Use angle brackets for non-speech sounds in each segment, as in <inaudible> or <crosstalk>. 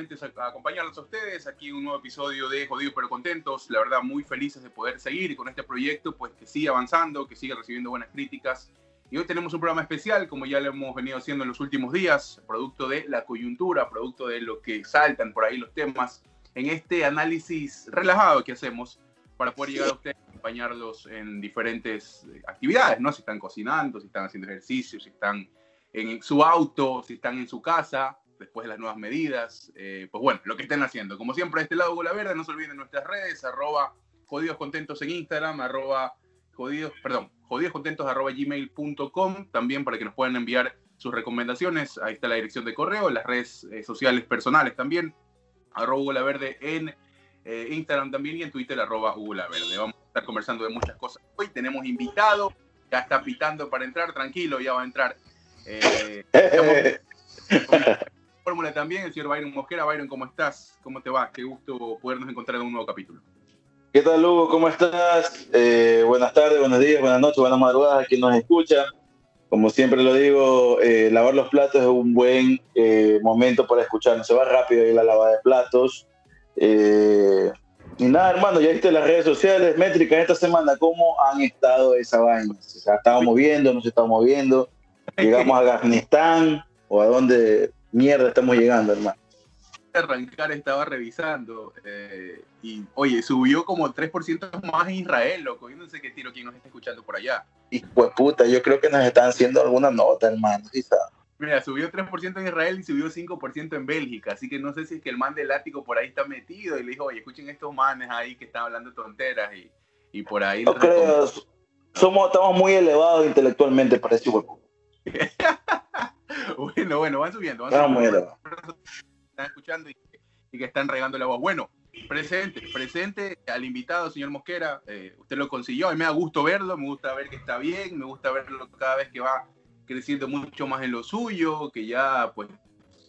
nuevamente acompañarlos a ustedes aquí un nuevo episodio de Jodidos pero Contentos. La verdad, muy felices de poder seguir con este proyecto, pues que sigue avanzando, que sigue recibiendo buenas críticas. Y hoy tenemos un programa especial, como ya lo hemos venido haciendo en los últimos días, producto de la coyuntura, producto de lo que saltan por ahí los temas, en este análisis relajado que hacemos para poder llegar a ustedes acompañarlos en diferentes actividades, ¿no? Si están cocinando, si están haciendo ejercicio, si están en su auto, si están en su casa, después de las nuevas medidas, eh, pues bueno, lo que estén haciendo. Como siempre, de este lado, Gola Verde, no se olviden nuestras redes, arroba jodidos contentos en Instagram, arroba jodidos, perdón, jodidoscontentos arroba gmail.com, también para que nos puedan enviar sus recomendaciones, ahí está la dirección de correo, las redes eh, sociales personales también, arroba Gola Verde en eh, Instagram también y en Twitter, arroba Gola Verde. Vamos a estar conversando de muchas cosas hoy, tenemos invitado, ya está pitando para entrar, tranquilo, ya va a entrar <laughs> fórmula también, el señor Byron Mosquera. Byron, ¿cómo estás? ¿Cómo te va? Qué gusto podernos encontrar en un nuevo capítulo. ¿Qué tal, Hugo? ¿Cómo estás? Eh, buenas tardes, buenos días, buenas noches, buenas madrugadas a quien nos escucha. Como siempre lo digo, eh, lavar los platos es un buen eh, momento para escuchar. Se va rápido ahí la lavada de platos. y nada, hermano, ya viste las redes sociales, métricas esta semana, ¿cómo han estado esa vaina? ¿Se ha estado moviendo, no se está moviendo? <laughs> llegamos a Afganistán o a dónde mierda estamos llegando, hermano. Arrancar estaba revisando eh, y oye, subió como 3% más en Israel, loco. Yo no sé qué tiro quién nos está escuchando por allá. Y pues puta, yo creo que nos están haciendo alguna nota, hermano. Mira, subió 3% en Israel y subió 5% en Bélgica. Así que no sé si es que el man del ático por ahí está metido y le dijo, oye, escuchen estos manes ahí que están hablando tonteras y, y por ahí. No creo, somos, estamos muy elevados intelectualmente para ese huevo. <laughs> <laughs> bueno, bueno, van subiendo. Van subiendo. Están escuchando y, que están regando la voz. Bueno, presente, presente al invitado, señor Mosquera. Eh, usted lo consiguió. A mí me da gusto verlo, me gusta ver que está bien, me gusta verlo cada vez que va creciendo mucho más en lo suyo, que ya, pues,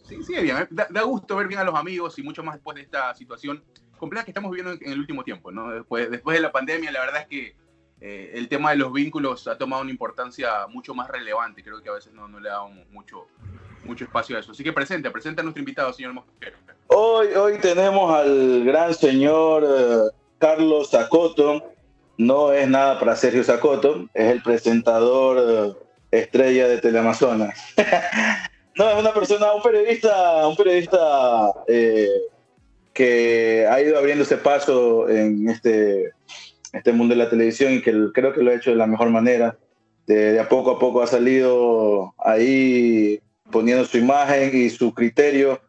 sí, sí, bien. Da, gusto ver bien a los amigos y mucho más después de esta situación compleja que estamos viviendo en, el último tiempo, ¿no? Después, después de la pandemia, la verdad es que eh, el tema de los vínculos ha tomado una importancia mucho más relevante. Creo que a veces no, le damos mucho, mucho espacio a eso. Así que presente, presente a nuestro invitado, señor Mosquero. Hoy, hoy tenemos al gran señor eh, Carlos Zacoto. No es nada para Sergio Zacoto, es el presentador eh, estrella de Teleamazonas. <laughs> no, es una persona, un periodista, un periodista que ha ido abriéndose paso en este este mundo de la televisión y que creo que lo ha hecho de la mejor manera. De, a poco a poco ha salido ahí poniendo su imagen y su criterio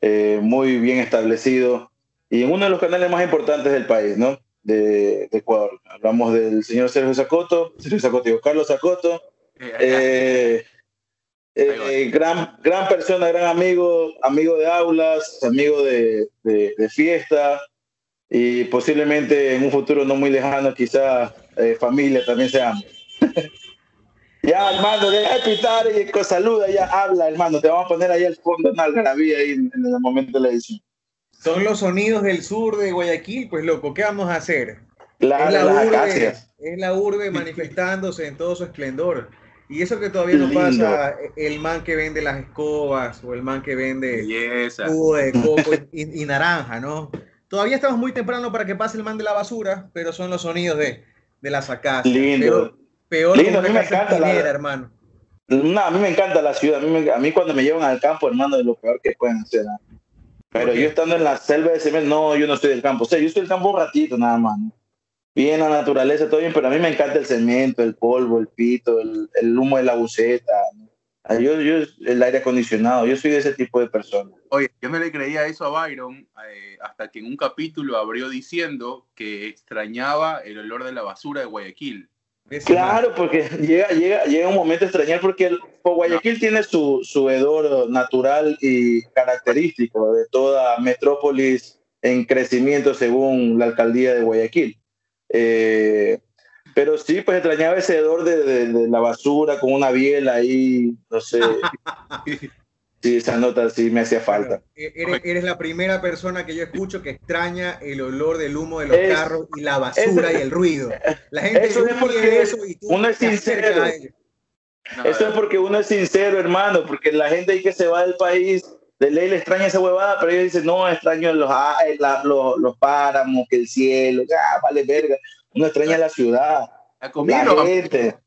eh, muy bien establecido y en uno de los canales más importantes del país, ¿no? De, Ecuador. Hablamos del señor Sergio Zacoto, Sergio Zacoto, Carlos Zacoto, eh, eh, gran, gran persona, gran amigo, amigo de aulas, amigo de, de fiesta, y posiblemente en un futuro no muy lejano quizá eh, familia también seamos. <laughs> ya, hermano, deja de pitar y saluda, ya habla, hermano. Te vamos a poner ahí al fondo una algarabía ahí en, el momento de la edición. Son los sonidos del sur de Guayaquil, pues loco, ¿qué vamos a hacer? Claro, es, la urbe, es la urbe <laughs> manifestándose en todo su esplendor. Y eso que todavía no pasa, el man que vende las escobas o el man que vende jugo de coco <laughs> y naranja, ¿no? Todavía estamos muy temprano para que pase el man de la basura, pero son los sonidos de, de la sacada. Lindo. Peor, Lindo, a mí me encanta la, hermano. No, a mí me encanta la ciudad. A mí, cuando me llevan al campo, hermano, es lo peor que pueden hacer. Pero yo estando en la selva de cemento, no, yo no estoy del campo. O sea, yo estoy del campo un ratito nada más. Bien la naturaleza, todo bien, pero a mí me encanta el cemento, el polvo, el pito, el, el humo de la buceta. Ah, yo, yo, el aire acondicionado, yo soy de ese tipo de persona. Oye, yo no le creía eso a Byron eh, hasta que en un capítulo abrió diciendo que extrañaba el olor de la basura de Guayaquil. Claro, porque <laughs> llega, llega, llega un momento extrañar porque el, Guayaquil tiene su, su hedor natural y característico de toda metrópolis en crecimiento según la alcaldía de Guayaquil. Eh, pero sí, pues extrañaba ese hedor de, de, la basura con una biela ahí, no sé. <laughs> Sí, esa nota sí me hacía falta. E-, eres, la primera persona que yo escucho que extraña el olor del humo de los carros y la basura y el ruido. La gente eso es porque eso y tú uno es sincero. Eso es porque uno es sincero, hermano, porque la gente ahí que se va del país, de ley le extraña esa huevada, pero ellos dicen, no, extraño los, los, los páramos, que el cielo, ah, vale verga. Uno extraña la ciudad, la, la gente.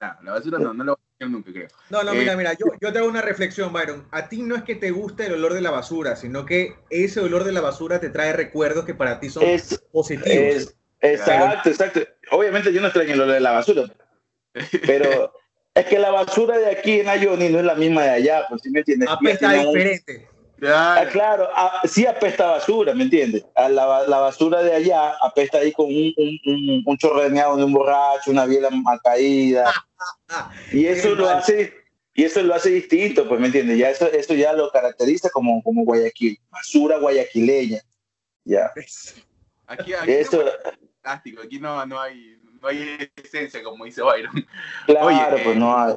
la basura no, no lo nunca creo. No, no, mira, eh, mira, yo, yo te hago una reflexión, Byron. A ti no es que te guste el olor de la basura, sino que ese olor de la basura te trae recuerdos que para ti son positivos. exacto, exacto. Obviamente yo no extraño el olor de la basura, pero <laughs> es que la basura de aquí en Ayoni no es la misma de allá, pues si me entiendes. Apesta diferente. Ah, claro, ah, sí apesta basura, ¿me entiendes? La, la, basura de allá apesta ahí con un, un, un, chorreneado de un borracho, una biela mal caída. y eso lo hace y eso lo hace distinto, pues, ¿me entiendes? Ya eso, eso ya lo caracteriza como, como Guayaquil, basura guayaquileña. Ya. Aquí, aquí eso, no aquí no, no hay no hay esencia, como dice Byron. Claro, Oye, pues no hay.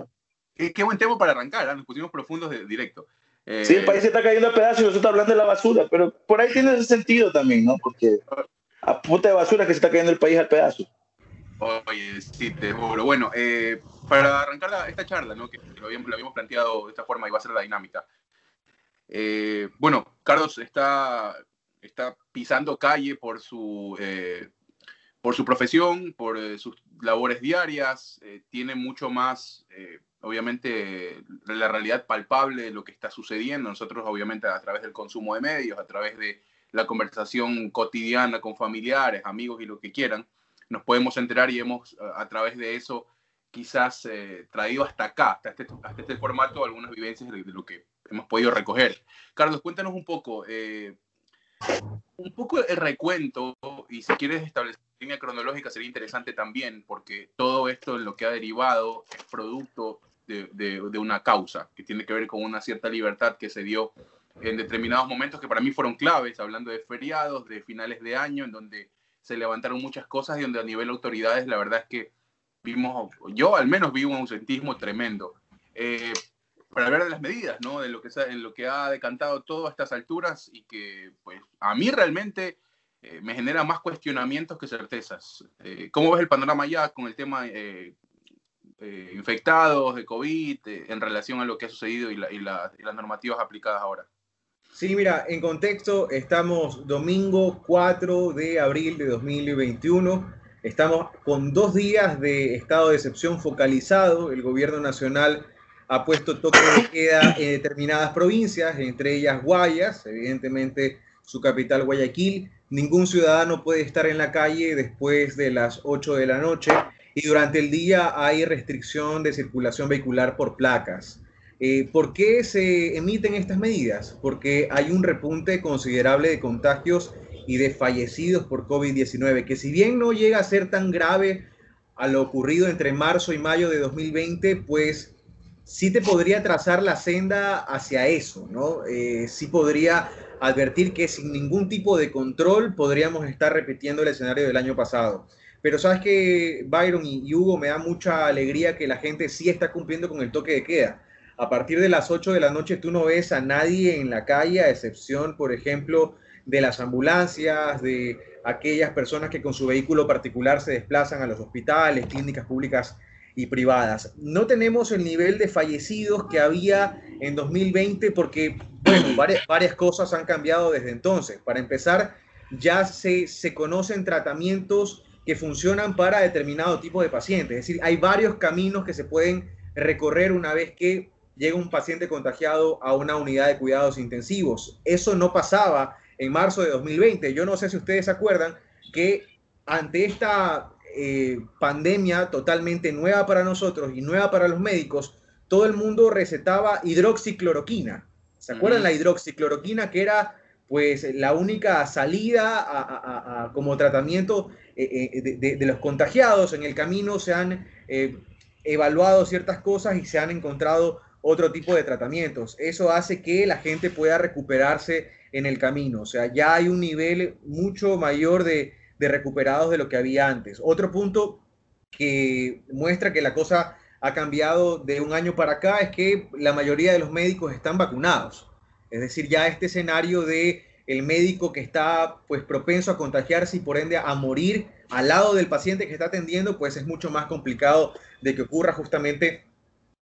Qué, qué, buen tema para arrancar, ¿eh? nos pusimos profundos de directo. Eh, sí, el país se está cayendo a pedazos y nosotros estamos hablando de la basura, pero por ahí tiene ese sentido también, ¿no? Porque a puta de basura que se está cayendo el país al pedazo. Oye, sí, te juro. Bueno, eh, para arrancar esta charla, ¿no? que lo habíamos, lo habíamos, planteado de esta forma y va a ser la dinámica. Eh, bueno, Carlos está, está pisando calle por su, por su profesión, por eh, sus labores diarias, eh, tiene mucho más, eh, obviamente, la realidad palpable de lo que está sucediendo. Nosotros, obviamente, a través del consumo de medios, a través de la conversación cotidiana con familiares, amigos y lo que quieran, nos podemos enterar y hemos, a, través de eso, quizás traído hasta acá, hasta este, hasta este, formato, algunas vivencias de, lo que hemos podido recoger. Carlos, cuéntanos un poco, un poco el recuento, y si quieres establecer línea cronológica sería interesante también, porque todo esto en lo que ha derivado es producto de, de, una causa que tiene que ver con una cierta libertad que se dio en determinados momentos que para mí fueron claves, hablando de feriados, de finales de año, en donde se levantaron muchas cosas y donde a nivel autoridades la verdad es que vimos, yo al menos vi un ausentismo tremendo. Eh, para hablar de las medidas, ¿no? De lo que, en lo que ha decantado todo a estas alturas y que, pues, a mí realmente eh, me genera más cuestionamientos que certezas. Eh, ¿Cómo ves el panorama ya con el tema eh, infectados de COVID en relación a lo que ha sucedido y, las normativas aplicadas ahora? Sí, mira, en contexto, estamos domingo 4 de abril de 2021. Estamos con dos días de estado de excepción focalizado. El gobierno nacional ha puesto toque de queda en determinadas provincias, entre ellas Guayas, evidentemente su capital Guayaquil, Ningún ciudadano puede estar en la calle después de las 8 de la noche y durante el día hay restricción de circulación vehicular por placas. Eh, ¿Por qué se emiten estas medidas? Porque hay un repunte considerable de contagios y de fallecidos por COVID-19, que si bien no llega a ser tan grave a lo ocurrido entre marzo y mayo de 2020, pues sí te podría trazar la senda hacia eso, ¿no? Eh, sí podría advertir que sin ningún tipo de control podríamos estar repitiendo el escenario del año pasado. Pero sabes que Byron y Hugo me da mucha alegría que la gente sí está cumpliendo con el toque de queda. A partir de las 8 de la noche tú no ves a nadie en la calle, a excepción, por ejemplo, de las ambulancias, de aquellas personas que con su vehículo particular se desplazan a los hospitales, clínicas públicas y privadas. No tenemos el nivel de fallecidos que había en 2020 porque, bueno, <coughs> varias, cosas han cambiado desde entonces. Para empezar, ya se, se conocen tratamientos que funcionan para determinado tipo de pacientes. Es decir, hay varios caminos que se pueden recorrer una vez que llega un paciente contagiado a una unidad de cuidados intensivos. Eso no pasaba en marzo de 2020. Yo no sé si ustedes se acuerdan que ante esta eh, pandemia totalmente nueva para nosotros y nueva para los médicos, todo el mundo recetaba hidroxicloroquina. ¿Se acuerdan la hidroxicloroquina que era pues la única salida como tratamiento eh, eh, de, los contagiados? En el camino se han evaluado ciertas cosas y se han encontrado otro tipo de tratamientos. Eso hace que la gente pueda recuperarse en el camino. O sea, ya hay un nivel mucho mayor de, de recuperados de lo que había antes. Otro punto que muestra que la cosa ha cambiado de un año para acá es que la mayoría de los médicos están vacunados. Es decir, ya este escenario de el médico que está pues propenso a contagiarse y por ende a morir al lado del paciente que está atendiendo, pues es mucho más complicado de que ocurra justamente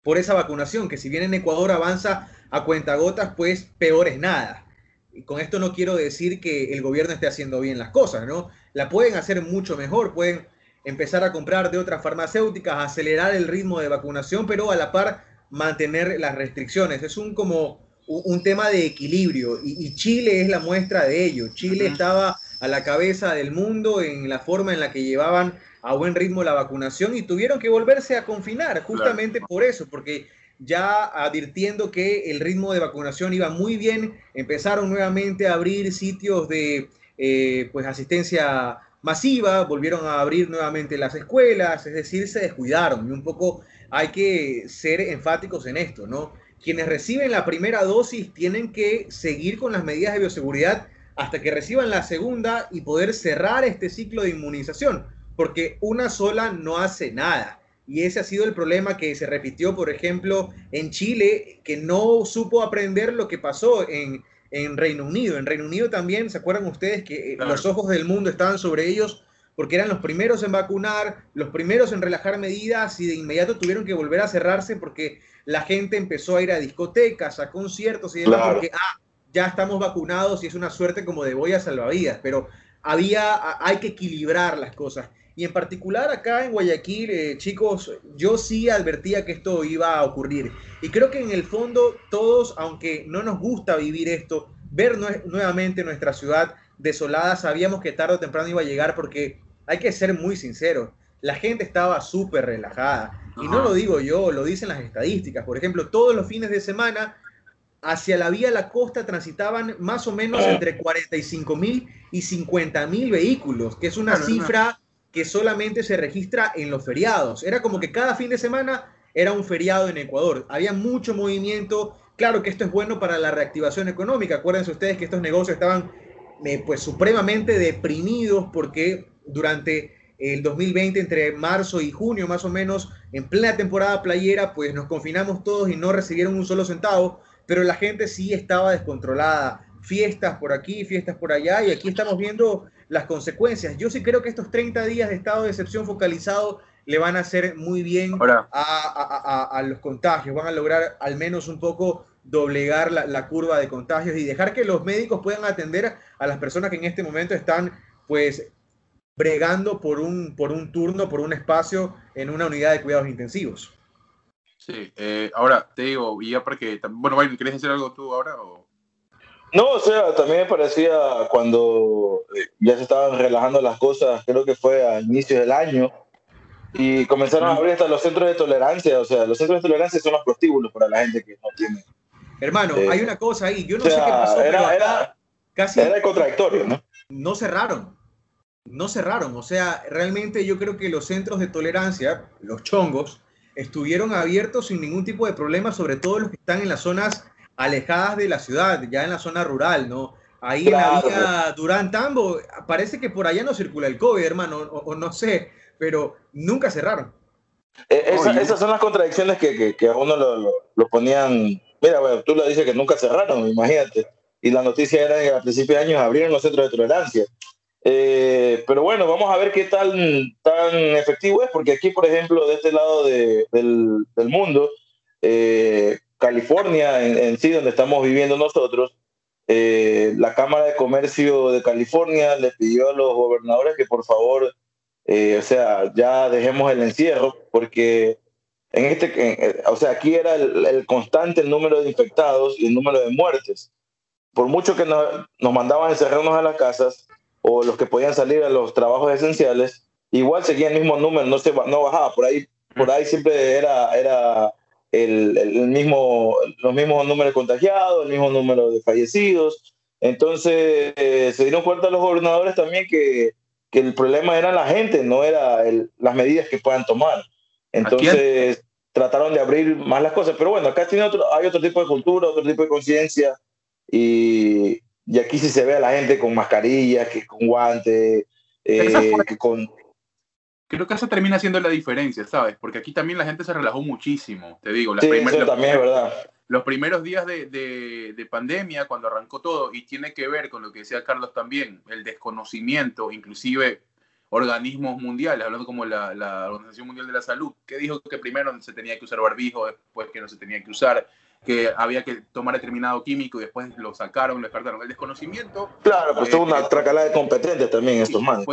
por esa vacunación, que si bien en Ecuador avanza a cuentagotas, pues peor es nada. Y con esto no quiero decir que el gobierno esté haciendo bien las cosas, ¿no? La pueden hacer mucho mejor, pueden empezar a comprar de otras farmacéuticas, acelerar el ritmo de vacunación, pero a la par mantener las restricciones. Es un como un, tema de equilibrio y, Chile es la muestra de ello. Chile estaba a la cabeza del mundo en la forma en la que llevaban a buen ritmo la vacunación y tuvieron que volverse a confinar justamente por eso, porque ya advirtiendo que el ritmo de vacunación iba muy bien, empezaron nuevamente a abrir sitios de eh, pues asistencia masiva, volvieron a abrir nuevamente las escuelas, es decir, se descuidaron y un poco hay que ser enfáticos en esto, ¿no? Quienes reciben la primera dosis tienen que seguir con las medidas de bioseguridad hasta que reciban la segunda y poder cerrar este ciclo de inmunización, porque una sola no hace nada. Y ese ha sido el problema que se repitió, por ejemplo, en Chile, que no supo aprender lo que pasó en, en Reino Unido. En Reino Unido también, ¿se acuerdan ustedes que los ojos del mundo estaban sobre ellos porque eran los primeros en vacunar, los primeros en relajar medidas y de inmediato tuvieron que volver a cerrarse porque la gente empezó a ir a discotecas, a conciertos y demás, porque ah, ya estamos vacunados y es una suerte como de voy a salvavidas, pero había, hay que equilibrar las cosas. Y en particular acá en Guayaquil, eh, chicos, yo sí advertía que esto iba a ocurrir. Y creo que en el fondo todos, aunque no nos gusta vivir esto, ver nuevamente nuestra ciudad desolada, sabíamos que tarde o temprano iba a llegar porque hay que ser muy sincero, la gente estaba súper relajada. Y no lo digo yo, lo dicen las estadísticas. Por ejemplo, todos los fines de semana hacia la vía la costa transitaban más o menos entre 45 mil y 50 mil vehículos, que es una cifra que solamente se registra en los feriados. Era como que cada fin de semana era un feriado en Ecuador. Había mucho movimiento. Claro que esto es bueno para la reactivación económica. Acuérdense ustedes que estos negocios estaban eh, pues supremamente deprimidos porque durante el 2020, entre marzo y junio más o menos, en plena temporada playera, pues nos confinamos todos y no recibieron un solo centavo, pero la gente sí estaba descontrolada. Fiestas por aquí, fiestas por allá, y aquí estamos viendo las consecuencias. Yo sí creo que estos 30 días de estado de excepción focalizado le van a hacer muy bien a, los contagios, van a lograr al menos un poco doblegar la, la, curva de contagios y dejar que los médicos puedan atender a las personas que en este momento están pues bregando por un, por un turno, por un espacio en una unidad de cuidados intensivos. Sí, eh, ahora te digo, y ya porque, bueno, ¿querés decir algo tú ahora? No, o sea, también me parecía cuando eh, ya se estaban relajando las cosas, creo que fue a inicios del año, y comenzaron a abrir hasta los centros de tolerancia, o sea, los centros de tolerancia son los prostíbulos para la gente que no tiene. Hermano, eh, hay una cosa ahí, yo no sé qué pasó, era, era, casi era contradictorio, ¿no? No cerraron, no cerraron. O sea, realmente yo creo que los centros de tolerancia, los chongos, estuvieron abiertos sin ningún tipo de problema, sobre todo los que están en las zonas alejadas de la ciudad, ya en la zona rural, ¿no? Ahí en la vía Durán Tambo, parece que por allá no circula el COVID, hermano, o, no sé, pero nunca cerraron. E, esas son las contradicciones que, que, a uno lo, lo, ponían. Mira, bueno, tú lo dices que nunca cerraron, imagínate. Y la noticia era que a principios de años abrieron los centros de tolerancia. Eh, pero bueno, vamos a ver qué tan, tan efectivo es, porque aquí, por ejemplo, de este lado del, del, mundo, eh, California en, sí, donde estamos viviendo nosotros, eh, la Cámara de Comercio de California le pidió a los gobernadores que por favor, o sea, ya dejemos el encierro, porque en este, o sea, aquí era el, constante el número de infectados y el número de muertes. Por mucho que nos, nos mandaban encerrarnos a las casas, o los que podían salir a los trabajos esenciales, igual seguía el mismo número, no, se, no bajaba, por ahí, por ahí siempre era, era el, el mismo, los mismos números contagiados, el mismo número de fallecidos. Entonces eh, se dieron cuenta los gobernadores también que, que el problema era la gente, no era las medidas que puedan tomar. Entonces trataron de abrir más las cosas. Pero bueno, acá tiene otro, hay otro tipo de cultura, otro tipo de conciencia y, y aquí sí se ve a la gente con mascarillas, que con guantes, eh, con... Creo que eso termina siendo la diferencia, ¿sabes? Porque aquí también la gente se relajó muchísimo, te digo. Las sí, eso también es verdad. Los primeros días de, de, pandemia, cuando arrancó todo, y tiene que ver con lo que decía Carlos también, el desconocimiento, inclusive organismos mundiales, hablando como la, la, Organización Mundial de la Salud, que dijo que primero se tenía que usar barbijo, después que no se tenía que usar, que había que tomar determinado químico y después lo sacaron, lo descartaron. El desconocimiento. Claro, pues tuvo una tracalada de competentes también estos manos.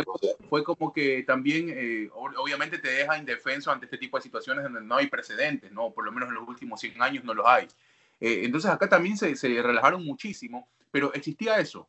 Fue, como que también, eh, obviamente, te deja indefenso ante este tipo de situaciones donde no hay precedentes, ¿no? Por lo menos en los últimos 100 años no los hay. Eh, entonces acá también se, se relajaron muchísimo, pero existía eso,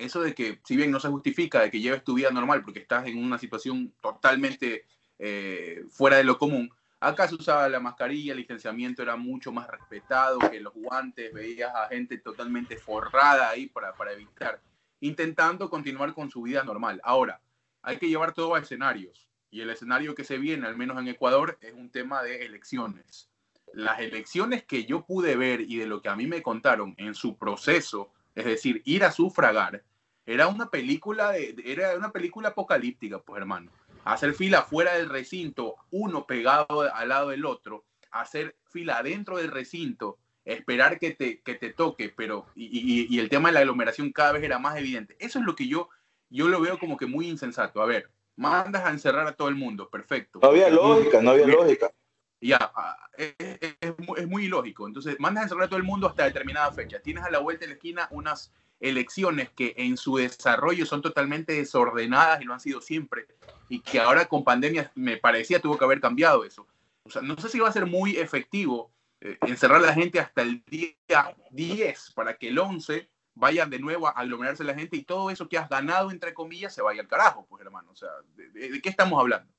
eso de que, si bien no se justifica de que lleves tu vida normal porque estás en una situación totalmente eh, fuera de lo común, acá se usaba la mascarilla, el licenciamiento era mucho más respetado que los guantes, veías a gente totalmente forrada ahí para, para evitar, intentando continuar con su vida normal. Ahora, hay que llevar todo a escenarios y el escenario que se viene, al menos en Ecuador, es un tema de elecciones. Las elecciones que yo pude ver y de lo que a mí me contaron en su proceso, es decir, ir a sufragar, era una película, de, era una película apocalíptica, pues hermano. Hacer fila fuera del recinto, uno pegado al lado del otro, hacer fila dentro del recinto, esperar que te, que te toque, pero y, y, el tema de la aglomeración cada vez era más evidente. Eso es lo que yo, yo lo veo como que muy insensato. A ver, mandas a encerrar a todo el mundo, perfecto. No había lógica, no había lógica. Ya, ah, es, es, es, muy ilógico. Entonces, mandas a encerrar a todo el mundo hasta determinada fecha. Tienes a la vuelta de la esquina unas elecciones que en su desarrollo son totalmente desordenadas y lo han sido siempre, y que ahora con pandemia me parecía tuvo que haber cambiado eso. O sea, no sé si va a ser muy efectivo eh, encerrar a la gente hasta el día 10 para que el 11 vayan de nuevo a aglomerarse la gente y todo eso que has ganado, entre comillas, se vaya al carajo, pues hermano. O sea, ¿de, qué estamos hablando?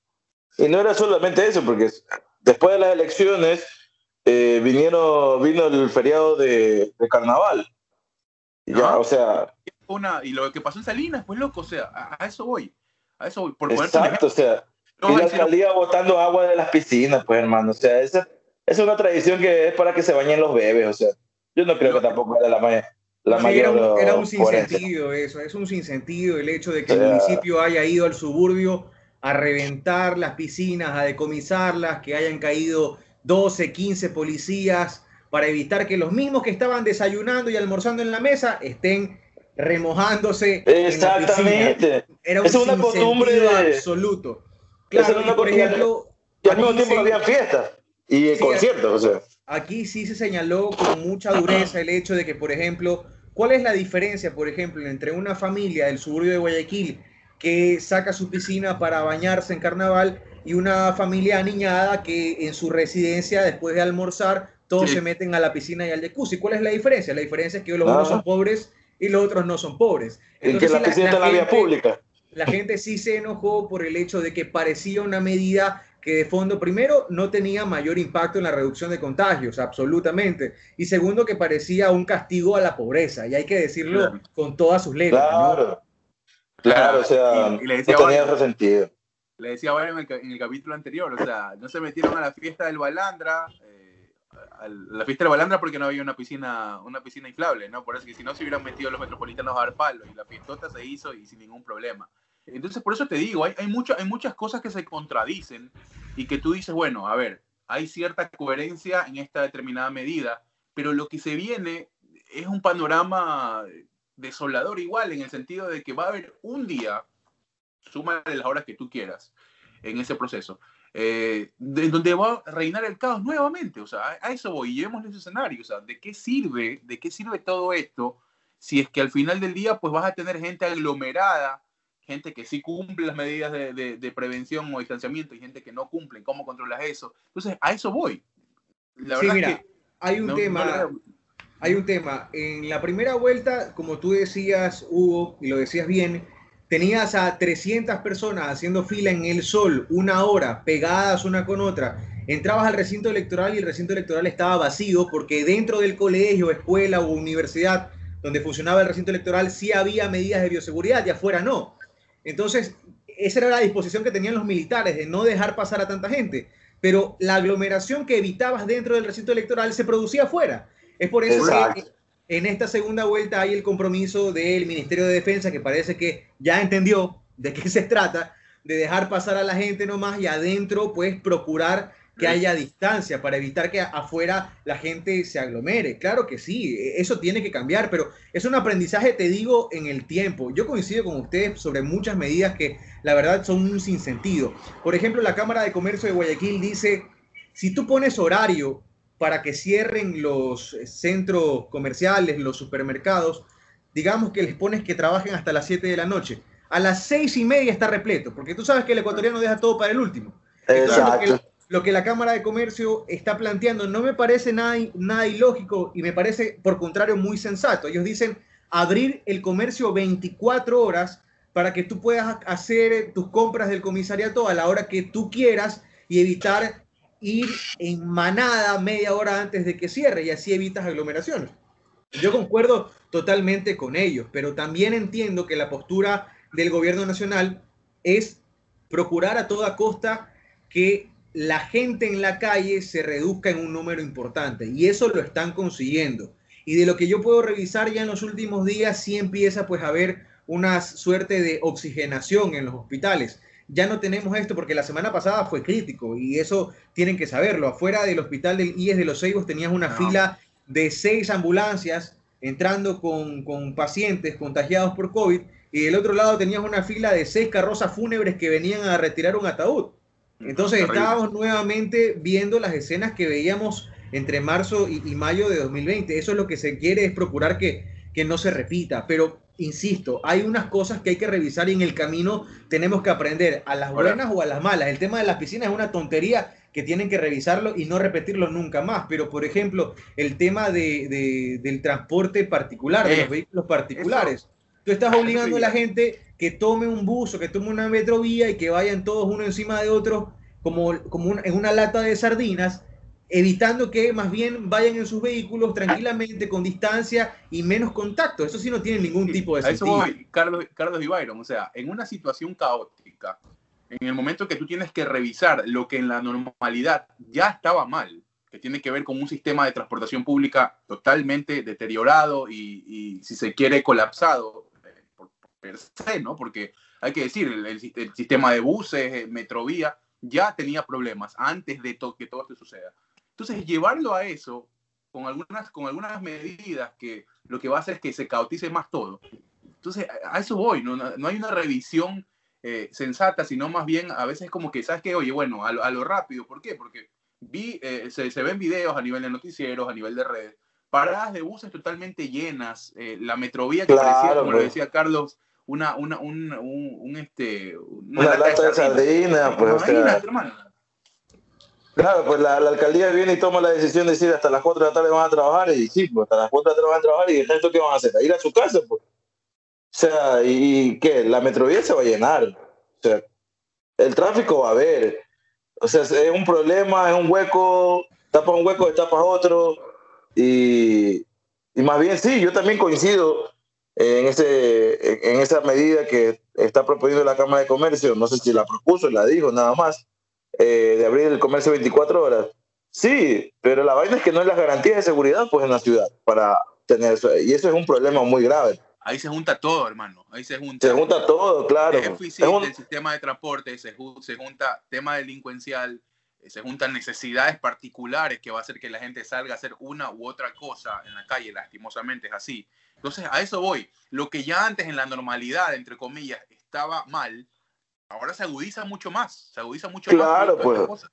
Y no era solamente eso, porque después de las elecciones eh, vinieron, vino el feriado de, de carnaval. Ya, o sea. Una, y lo que pasó en Salinas, pues loco, o sea, a, eso voy. A eso voy. Por Exacto, o sea. y la alcaldía botando agua de las piscinas, pues hermano. O sea, esa, es una tradición que es para que se bañen los bebés, o sea. Yo no creo que tampoco era la, la mayor. Era un, era un sinsentido eso, es un sinsentido el hecho de que el municipio haya ido al suburbio a reventar las piscinas, a decomisarlas, que hayan caído 12, 15 policías para evitar que los mismos que estaban desayunando y almorzando en la mesa estén remojándose. Exactamente. Era un es una costumbre absoluto. Claro, una por ejemplo, y al mismo tiempo había fiestas y conciertos, o sea. Aquí sí se señaló con mucha dureza el hecho de que, por ejemplo, ¿cuál es la diferencia, por ejemplo, entre una familia del suburbio de Guayaquil que saca su piscina para bañarse en carnaval y una familia aniñada que en su residencia, después de almorzar, todos se meten a la piscina y al jacuzzi. ¿Cuál es la diferencia? La diferencia es que los unos son pobres y los otros no son pobres. en que la piscina está en la vía pública. La gente sí se enojó por el hecho de que parecía una medida que de fondo, primero, no tenía mayor impacto en la reducción de contagios, absolutamente. Y segundo, que parecía un castigo a la pobreza. Y hay que decirlo con todas sus letras. Claro, claro, o sea, y, le decía, no tenía sentido. Le decía bueno, en, el, capítulo anterior, o sea, no se metieron a la fiesta del Balandra, la fiesta de la balandra porque no había una piscina, una piscina inflable, ¿no? Por eso que si no se hubieran metido los metropolitanos a dar palo y la fiestota se hizo y sin ningún problema. Entonces, por eso te digo, hay, hay, hay muchas cosas que se contradicen y que tú dices, bueno, a ver, hay cierta coherencia en esta determinada medida, pero lo que se viene es un panorama desolador igual, en el sentido de que va a haber un día, suma las horas que tú quieras en ese proceso, eh, de donde va a reinar el caos nuevamente. O sea, a, eso voy, llevemos ese escenario. O sea, ¿de qué sirve, de qué sirve todo esto si es que al final del día pues vas a tener gente aglomerada, gente que sí cumple las medidas de, de, prevención o distanciamiento y gente que no cumple? ¿Cómo controlas eso? Entonces, a eso voy. La sí, mira, hay un tema... hay un tema. En la primera vuelta, como tú decías, Hugo, y lo decías bien, tenías a 300 personas haciendo fila en el sol, una hora, pegadas una con otra. Entrabas al recinto electoral y el recinto electoral estaba vacío porque dentro del colegio, escuela o universidad donde funcionaba el recinto electoral sí había medidas de bioseguridad y afuera no. Entonces, esa era la disposición que tenían los militares de no dejar pasar a tanta gente. Pero la aglomeración que evitabas dentro del recinto electoral se producía afuera. Es por eso que en esta segunda vuelta hay el compromiso del Ministerio de Defensa que parece que ya entendió de qué se trata, de dejar pasar a la gente nomás y adentro pues procurar que haya distancia, para evitar que afuera la gente se aglomere. Claro que sí, e, eso tiene que cambiar, pero es un aprendizaje, te digo, en el tiempo. Yo coincido con ustedes sobre muchas medidas que la verdad son un sinsentido. Por ejemplo, la Cámara de Comercio de Guayaquil dice, si tú pones horario para que cierren los centros comerciales, los supermercados, digamos que les pones que trabajen hasta las 7 de la noche. A las seis y media está repleto, porque tú sabes que el ecuatoriano deja todo para el último. Exacto. Lo que, la Cámara de Comercio está planteando no me parece nada, nada ilógico y me parece, por contrario, muy sensato. Ellos dicen abrir el comercio 24 horas para que tú puedas hacer tus compras del comisariato a la hora que tú quieras y evitar ir en manada media hora antes de que cierre y así evitas aglomeraciones. Yo concuerdo totalmente con ellos, pero también entiendo que la postura del gobierno nacional es procurar a toda costa que la gente en la calle se reduzca en un número importante y eso lo están consiguiendo. Y de lo que yo puedo revisar ya en los últimos días, sí empieza pues a haber una suerte de oxigenación en los hospitales. Ya no tenemos esto porque la semana pasada fue crítico y eso tienen que saberlo. Afuera del hospital del IES de los Seibos tenías una fila de seis ambulancias entrando con, con pacientes contagiados por COVID y del otro lado tenías una fila de seis carrozas fúnebres que venían a retirar un ataúd. Entonces estábamos nuevamente viendo las escenas que veíamos entre marzo y, mayo de 2020. Eso es lo que se quiere, es procurar que, que no se repita. Pero, insisto, hay unas cosas que hay que revisar y en el camino tenemos que aprender a las buenas o a las malas. El tema de las piscinas es una tontería que tienen que revisarlo y no repetirlo nunca más. Pero, por ejemplo, el tema de, del transporte particular, de los eh, vehículos particulares. Tú estás obligando a la gente que tome un bus o que tome una metrovía y que vayan todos uno encima de otro como, como en una lata de sardinas, evitando que más bien vayan en sus vehículos tranquilamente, con distancia y menos contacto. Eso sí no tiene ningún tipo de sentido. eso Carlos, Carlos Ibayron. O sea, en una situación caótica, en el momento que tú tienes que revisar lo que en la normalidad ya estaba mal, que tiene que ver con un sistema de transportación pública totalmente deteriorado y, y si se quiere, colapsado, per se, ¿no? Porque hay que decir, el, sistema de buses, eh, Metrovía, ya tenía problemas antes de que todo esto suceda. Entonces, llevarlo a eso con algunas, con algunas medidas que lo que va a hacer es que se caotice más todo. Entonces, a eso voy, no, no hay una revisión eh, sensata, sino más bien a veces como que, ¿sabes qué? Oye, bueno, a lo, rápido, ¿por qué? Porque vi, eh, se, se, ven videos a nivel de noticieros, a nivel de redes, paradas de buses totalmente llenas, la metrovía que parecía, como lo pues. decía Carlos, una, una, un, un, este, una, lata, de sardina, pues, Claro, pues la, alcaldía viene y toma la decisión de decir hasta las 4 de la tarde van a trabajar y sí, pues hasta las 4 de la tarde van a trabajar y el resto qué van a hacer, ir a su casa, pues. O sea, ¿y qué? La metrovía se va a llenar. O sea, el tráfico va a haber. O sea, es un problema, es un hueco, tapas un hueco, tapas otro. Y, y más bien sí, yo también coincido en, ese, en esa medida que está proponiendo la Cámara de Comercio, no sé si la propuso, la dijo nada más, eh, de abrir el comercio 24 horas. Sí, pero la vaina es que no hay las garantías de seguridad pues en la ciudad para tener eso. Y eso es un problema muy grave. Ahí se junta todo, hermano. Ahí se junta. Se junta todo, claro. Es eficiente el sistema de transporte, se, se junta tema delincuencial, se juntan necesidades particulares que va a hacer que la gente salga a hacer una u otra cosa en la calle, lastimosamente es así. Entonces, a eso voy. Lo que ya antes en la normalidad, entre comillas, estaba mal, ahora se agudiza mucho más. Se agudiza mucho más. Claro, pues.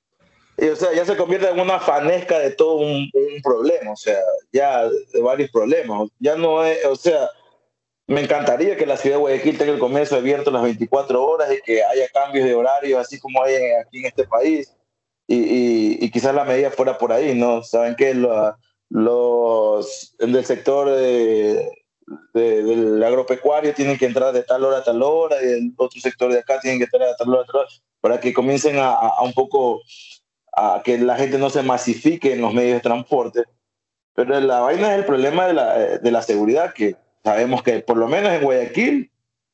Y, o sea, ya se convierte en una fanesca de todo un, problema, o sea, ya de varios problemas. Ya no es, o sea, me encantaría que la ciudad de Guayaquil tenga el comercio abierto las 24 horas y que haya cambios de horario, así como hay aquí en este país. Y, y, quizás la medida fuera por ahí, ¿no? Saben que los del sector de, del agropecuario tienen que entrar de tal hora a tal hora y el otro sector de acá tienen que entrar de tal hora a tal hora para que comiencen a, un poco a que la gente no se masifique en los medios de transporte. Pero la vaina es el problema de la, de la seguridad, que sabemos que por lo menos en Guayaquil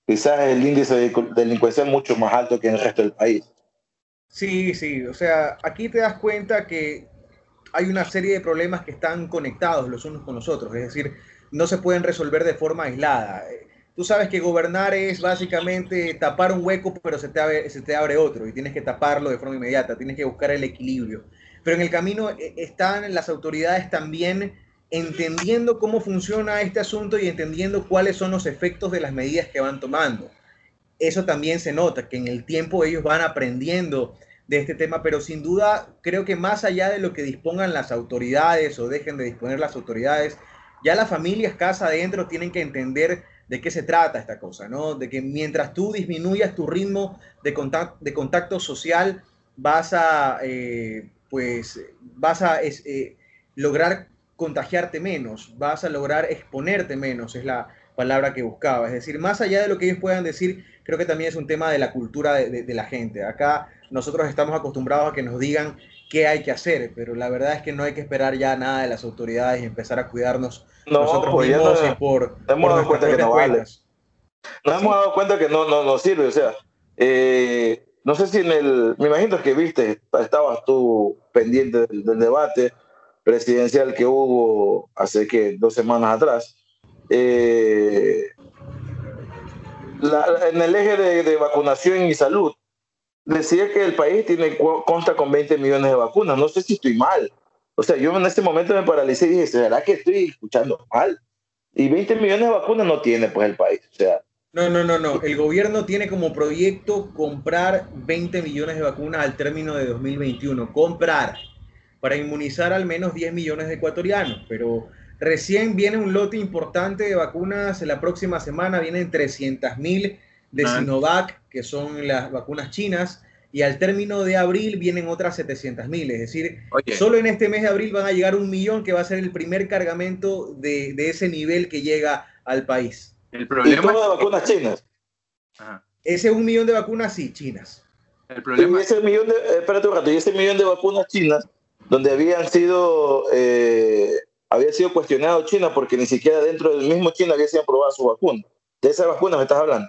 quizás el índice de delincuencia es mucho más alto que en el resto del país. Sí, sí, o sea, aquí te das cuenta que hay una serie de problemas que están conectados los unos con los otros, es decir, no se pueden resolver de forma aislada. Tú sabes que gobernar es básicamente tapar un hueco, pero se te, abre, se te abre otro y tienes que taparlo de forma inmediata, tienes que buscar el equilibrio. pero en el camino eh, están las autoridades también entendiendo cómo funciona este asunto y entendiendo cuáles son los efectos de las medidas que van tomando. Eso también se nota, que en el tiempo ellos van aprendiendo de este tema, pero sin duda creo que más allá de lo que dispongan las autoridades o dejen de disponer las autoridades, ya las familias casa adentro tienen que entender de qué se trata esta cosa, ¿no? De que mientras tú disminuyas tu ritmo de contacto, de contacto social, vas a, eh, pues, vas a eh, lograr contagiarte menos, vas a lograr exponerte menos, es la palabra que buscaba. Es decir, más allá de lo que ellos puedan decir, creo que también es un tema de la cultura de, la gente. Acá nosotros estamos acostumbrados a que nos digan qué hay que hacer, pero la verdad es que no hay que esperar ya nada de las autoridades y empezar a cuidarnos nosotros pues mismos por, hemos dado cuenta que no vale. Nos hemos dado cuenta que no, no, sirve, o sea, eh, no sé si en el, me imagino que viste, estabas tú pendiente del debate, presidencial que hubo hace que dos semanas atrás, eh, en el eje de, vacunación y salud, decía que el país tiene consta con 20 millones de vacunas. No sé si estoy mal. O sea, yo en este momento me paralicé y dije, ¿será que estoy escuchando mal? Y 20 millones de vacunas no tiene pues el país. O sea, no, no, no, no. El gobierno tiene como proyecto comprar 20 millones de vacunas al término de 2021. Comprar para inmunizar al menos 10 millones de ecuatorianos, pero recién viene un lote importante de vacunas, la próxima semana vienen 300 mil de ah. Sinovac, que son las vacunas chinas, y al término de abril vienen otras 700 mil, es decir, solo en este mes de abril van a llegar un millón, que va a ser el primer cargamento de, ese nivel que llega al país. El problema ¿Y todas vacunas chinas? Ese un millón de vacunas, sí, chinas. El problema... Y ese millón de, eh, espérate un rato, y ese millón de vacunas chinas donde habían sido, eh, había sido cuestionado China porque ni siquiera dentro del mismo China había sido aprobada su vacuna. ¿De esa vacuna me estás hablando?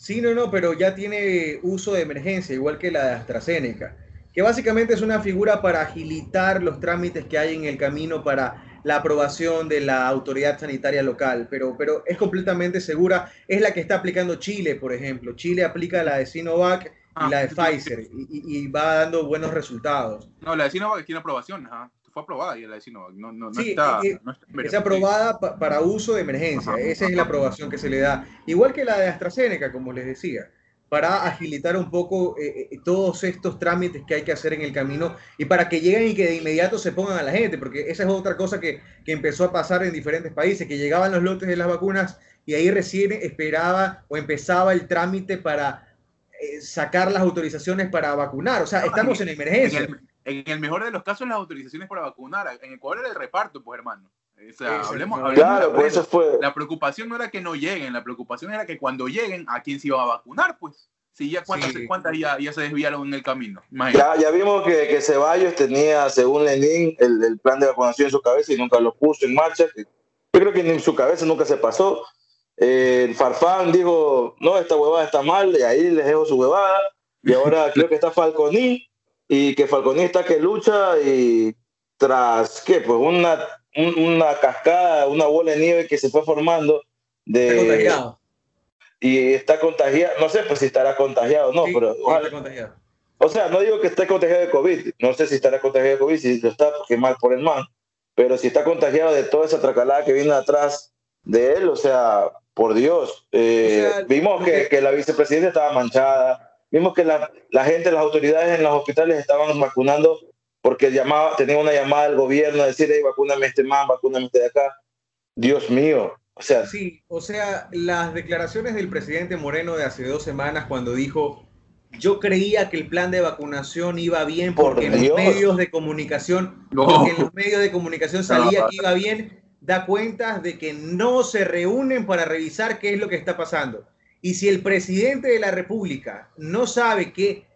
Sí, no, no, pero ya tiene uso de emergencia, igual que la de AstraZeneca, que básicamente es una figura para agilitar los trámites que hay en el camino para la aprobación de la autoridad sanitaria local, pero, pero es completamente segura. Es la que está aplicando Chile, por ejemplo. Chile aplica la de Sinovac y la de Pfizer y, va dando buenos resultados. No, la de Sinovac tiene aprobación, fue aprobada y la de Sinovac no, no, no está, eh, es aprobada para uso de emergencia, esa es la aprobación que se le da, igual que la de AstraZeneca, como les decía, para agilitar un poco eh, eh, todos estos trámites que hay que hacer en el camino y para que lleguen y que de inmediato se pongan a la gente, porque esa es otra cosa que, que empezó a pasar en diferentes países, que llegaban los lotes de las vacunas y ahí recién esperaba o empezaba el trámite para eh, sacar las autorizaciones para vacunar. O sea, estamos en, emergencia. En el, mejor de los casos, las autorizaciones para vacunar. En Ecuador era el reparto, pues, hermano. O sea, hablemos, claro, pues eso fue. La preocupación no era que no lleguen, la preocupación era que cuando lleguen, ¿a quién se iba a vacunar? Pues. Sí, ya cuántas, cuántas ya, ya, se desviaron en el camino. Ya, ya, vimos que, que, Ceballos tenía, según Lenin, el, el, plan de vacunación en su cabeza y nunca lo puso en marcha. Yo creo que en su cabeza nunca se pasó. Eh, Farfán dijo, no, esta huevada está mal, y ahí les dejo su huevada. Y ahora <laughs> creo que está Falconí, y que Falconí está que lucha, y tras, ¿qué? Pues una, una cascada, una bola de nieve que se fue formando. De, está contagiado. Y está contagiado, no sé pues si estará contagiado o no, pero... está contagiado. O sea, no digo que esté contagiado de COVID, no sé si estará contagiado de COVID, si lo está, porque mal por el man, pero si está contagiado de toda esa tracalada que viene atrás de él, o sea, por Dios. Eh, vimos que, que, la vicepresidenta estaba manchada, vimos que la, la, gente, las autoridades en los hospitales estaban vacunando porque llamaba, tenía una llamada al gobierno a decir, hey, vacúname este man, vacúname este de acá. Dios mío. O sea, sí, o sea, las declaraciones del presidente Moreno de hace dos semanas cuando dijo, yo creía que el plan de vacunación iba bien porque en los medios de comunicación, porque en los medios de comunicación salía que iba bien, da cuenta de que no se reúnen para revisar qué es lo que está pasando. Y si el presidente de la República no sabe qué,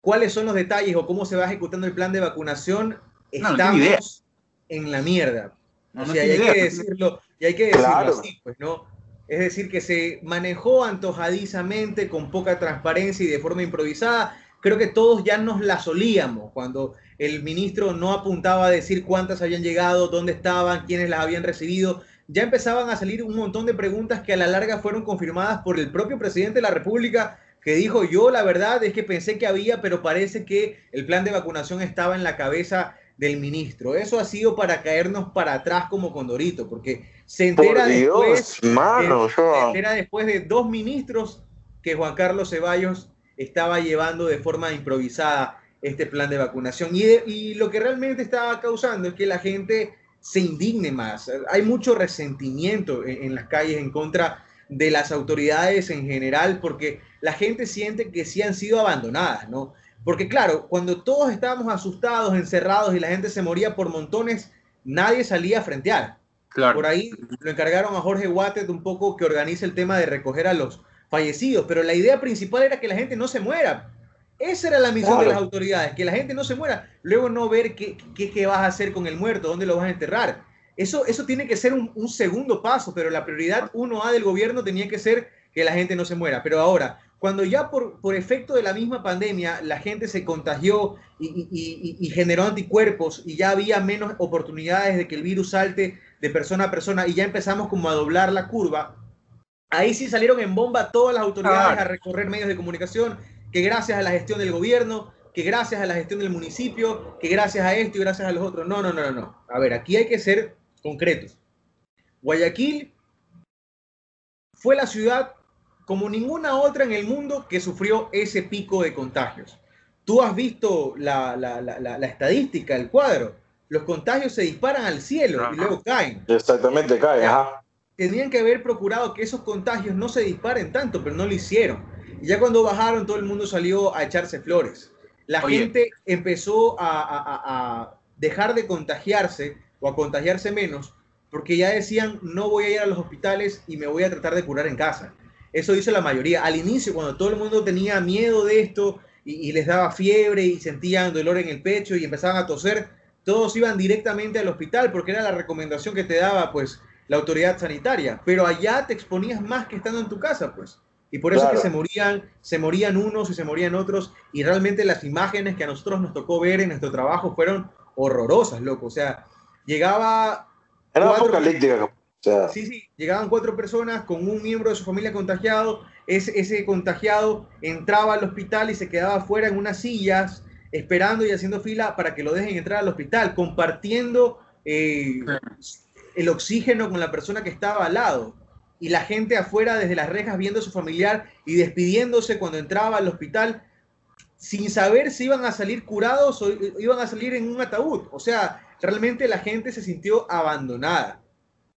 cuáles son los detalles o cómo se va ejecutando el plan de vacunación, estamos en la mierda. y hay que decirlo, y hay que decirlo así, pues, ¿no? Es decir, que se manejó antojadizamente, con poca transparencia y de forma improvisada. Creo que todos ya nos la solíamos cuando el ministro no apuntaba a decir cuántas habían llegado, dónde estaban, quiénes las habían recibido. Ya empezaban a salir un montón de preguntas que a la larga fueron confirmadas por el propio presidente de la República que dijo, yo la verdad es que pensé que había, pero parece que el plan de vacunación estaba en la cabeza del ministro. Eso ha sido para caernos para atrás como Condorito, porque se entera, después, se entera después de dos ministros que Juan Carlos Ceballos estaba llevando de forma improvisada este plan de vacunación. Y, y, lo que realmente estaba causando es que la gente se indigne más. Hay mucho resentimiento en, las calles en contra de las autoridades en general porque la gente siente que sí han sido abandonadas, ¿no? Porque claro, cuando todos estábamos asustados, encerrados y la gente se moría por montones, nadie salía a frentear. Claro. Por ahí lo encargaron a Jorge Wattet un poco que organice el tema de recoger a los fallecidos, pero la idea principal era que la gente no se muera. Esa era la misión de las autoridades, que la gente no se muera, luego no ver qué, qué, vas a hacer con el muerto, dónde lo vas a enterrar. Eso, eso tiene que ser un, segundo paso, pero la prioridad 1A del gobierno tenía que ser que la gente no se muera. Pero ahora, cuando ya por, por efecto de la misma pandemia la gente se contagió y, y, y, generó anticuerpos y ya había menos oportunidades de que el virus salte de persona a persona y ya empezamos como a doblar la curva, Ahí sí salieron en bomba todas las autoridades a recorrer medios de comunicación, que gracias a la gestión del gobierno, que gracias a la gestión del municipio, que gracias a esto y gracias a los otros. No, no, no, no. A ver, aquí hay que ser concretos. Guayaquil fue la ciudad como ninguna otra en el mundo que sufrió ese pico de contagios. Tú has visto la, estadística, el cuadro. Los contagios se disparan al cielo y luego caen. Exactamente, caen. Ajá tenían que haber procurado que esos contagios no se disparen tanto, pero no lo hicieron. Y ya cuando bajaron, todo el mundo salió a echarse flores. La gente empezó a, dejar de contagiarse o a contagiarse menos porque ya decían, no voy a ir a los hospitales y me voy a tratar de curar en casa. Eso hizo la mayoría. Al inicio, cuando todo el mundo tenía miedo de esto y, y les daba fiebre y sentían dolor en el pecho y empezaban a toser, todos iban directamente al hospital porque era la recomendación que te daba, pues, la autoridad sanitaria, pero allá te exponías más que estando en tu casa, pues. Y por eso que se morían, se morían unos y se morían otros, y realmente las imágenes que a nosotros nos tocó ver en nuestro trabajo fueron horrorosas, loco. O sea, llegaba... Era apocalíptica. O sea. Sí, sí, llegaban cuatro personas con un miembro de su familia contagiado, ese, ese contagiado entraba al hospital y se quedaba afuera en unas sillas esperando y haciendo fila para que lo dejen entrar al hospital, compartiendo eh, el oxígeno con la persona que estaba al lado y la gente afuera desde las rejas viendo a su familiar y despidiéndose cuando entraba al hospital sin saber si iban a salir curados o iban a salir en un ataúd. O sea, realmente la gente se sintió abandonada.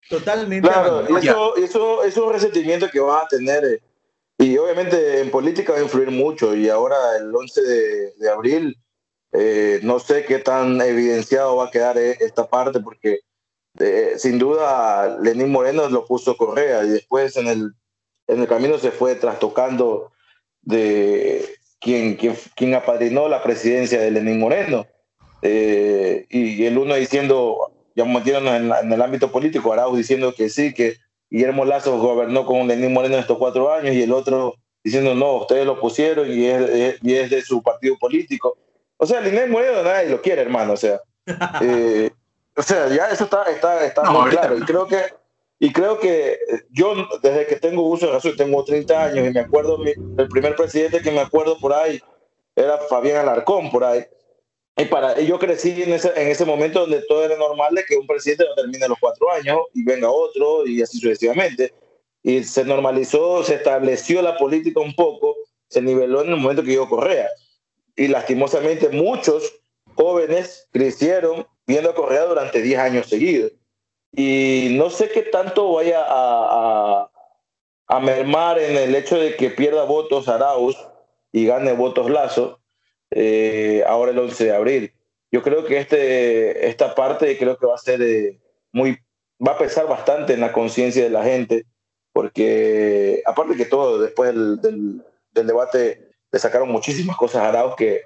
Totalmente claro, Eso, eso, es un resentimiento que van a tener. Eh, y obviamente en política va a influir mucho. Y ahora el 11 de, abril, eh, no sé qué tan evidenciado va a quedar eh, esta parte, porque sin duda Lenín Moreno lo puso Correa y después en el, en el camino se fue trastocando de quien, quien, quien apadrinó la presidencia de Lenín Moreno. Eh, y el uno diciendo, ya metiéndonos en, en, el ámbito político, Arauz diciendo que sí, que Guillermo Lazo gobernó con Lenín Moreno estos cuatro años y el otro diciendo, no, ustedes lo pusieron y es, y es de su partido político. O sea, Lenín Moreno nadie lo quiere, hermano. O sea, <laughs> eh, o sea, ya eso está, está, está muy claro. Y creo que y creo que yo, desde que tengo uso de razón, tengo 30 años y me acuerdo, el primer presidente que me acuerdo por ahí era Fabián Alarcón, por ahí. Y, para, yo crecí en ese, en ese momento donde todo era normal de que un presidente no termine los cuatro años y venga otro y así sucesivamente. Y se normalizó, se estableció la política un poco, se niveló en el momento que yo Correa. Y lastimosamente muchos jóvenes crecieron viendo a Correa durante 10 años seguidos. Y no sé qué tanto vaya a, a, mermar en el hecho de que pierda votos Arauz y gane votos Lazo eh, ahora el 11 de abril. Yo creo que este, esta parte creo que va a ser eh, muy, va a pesar bastante en la conciencia de la gente, porque aparte que todo, después del, del, debate le sacaron muchísimas cosas a Arauz que,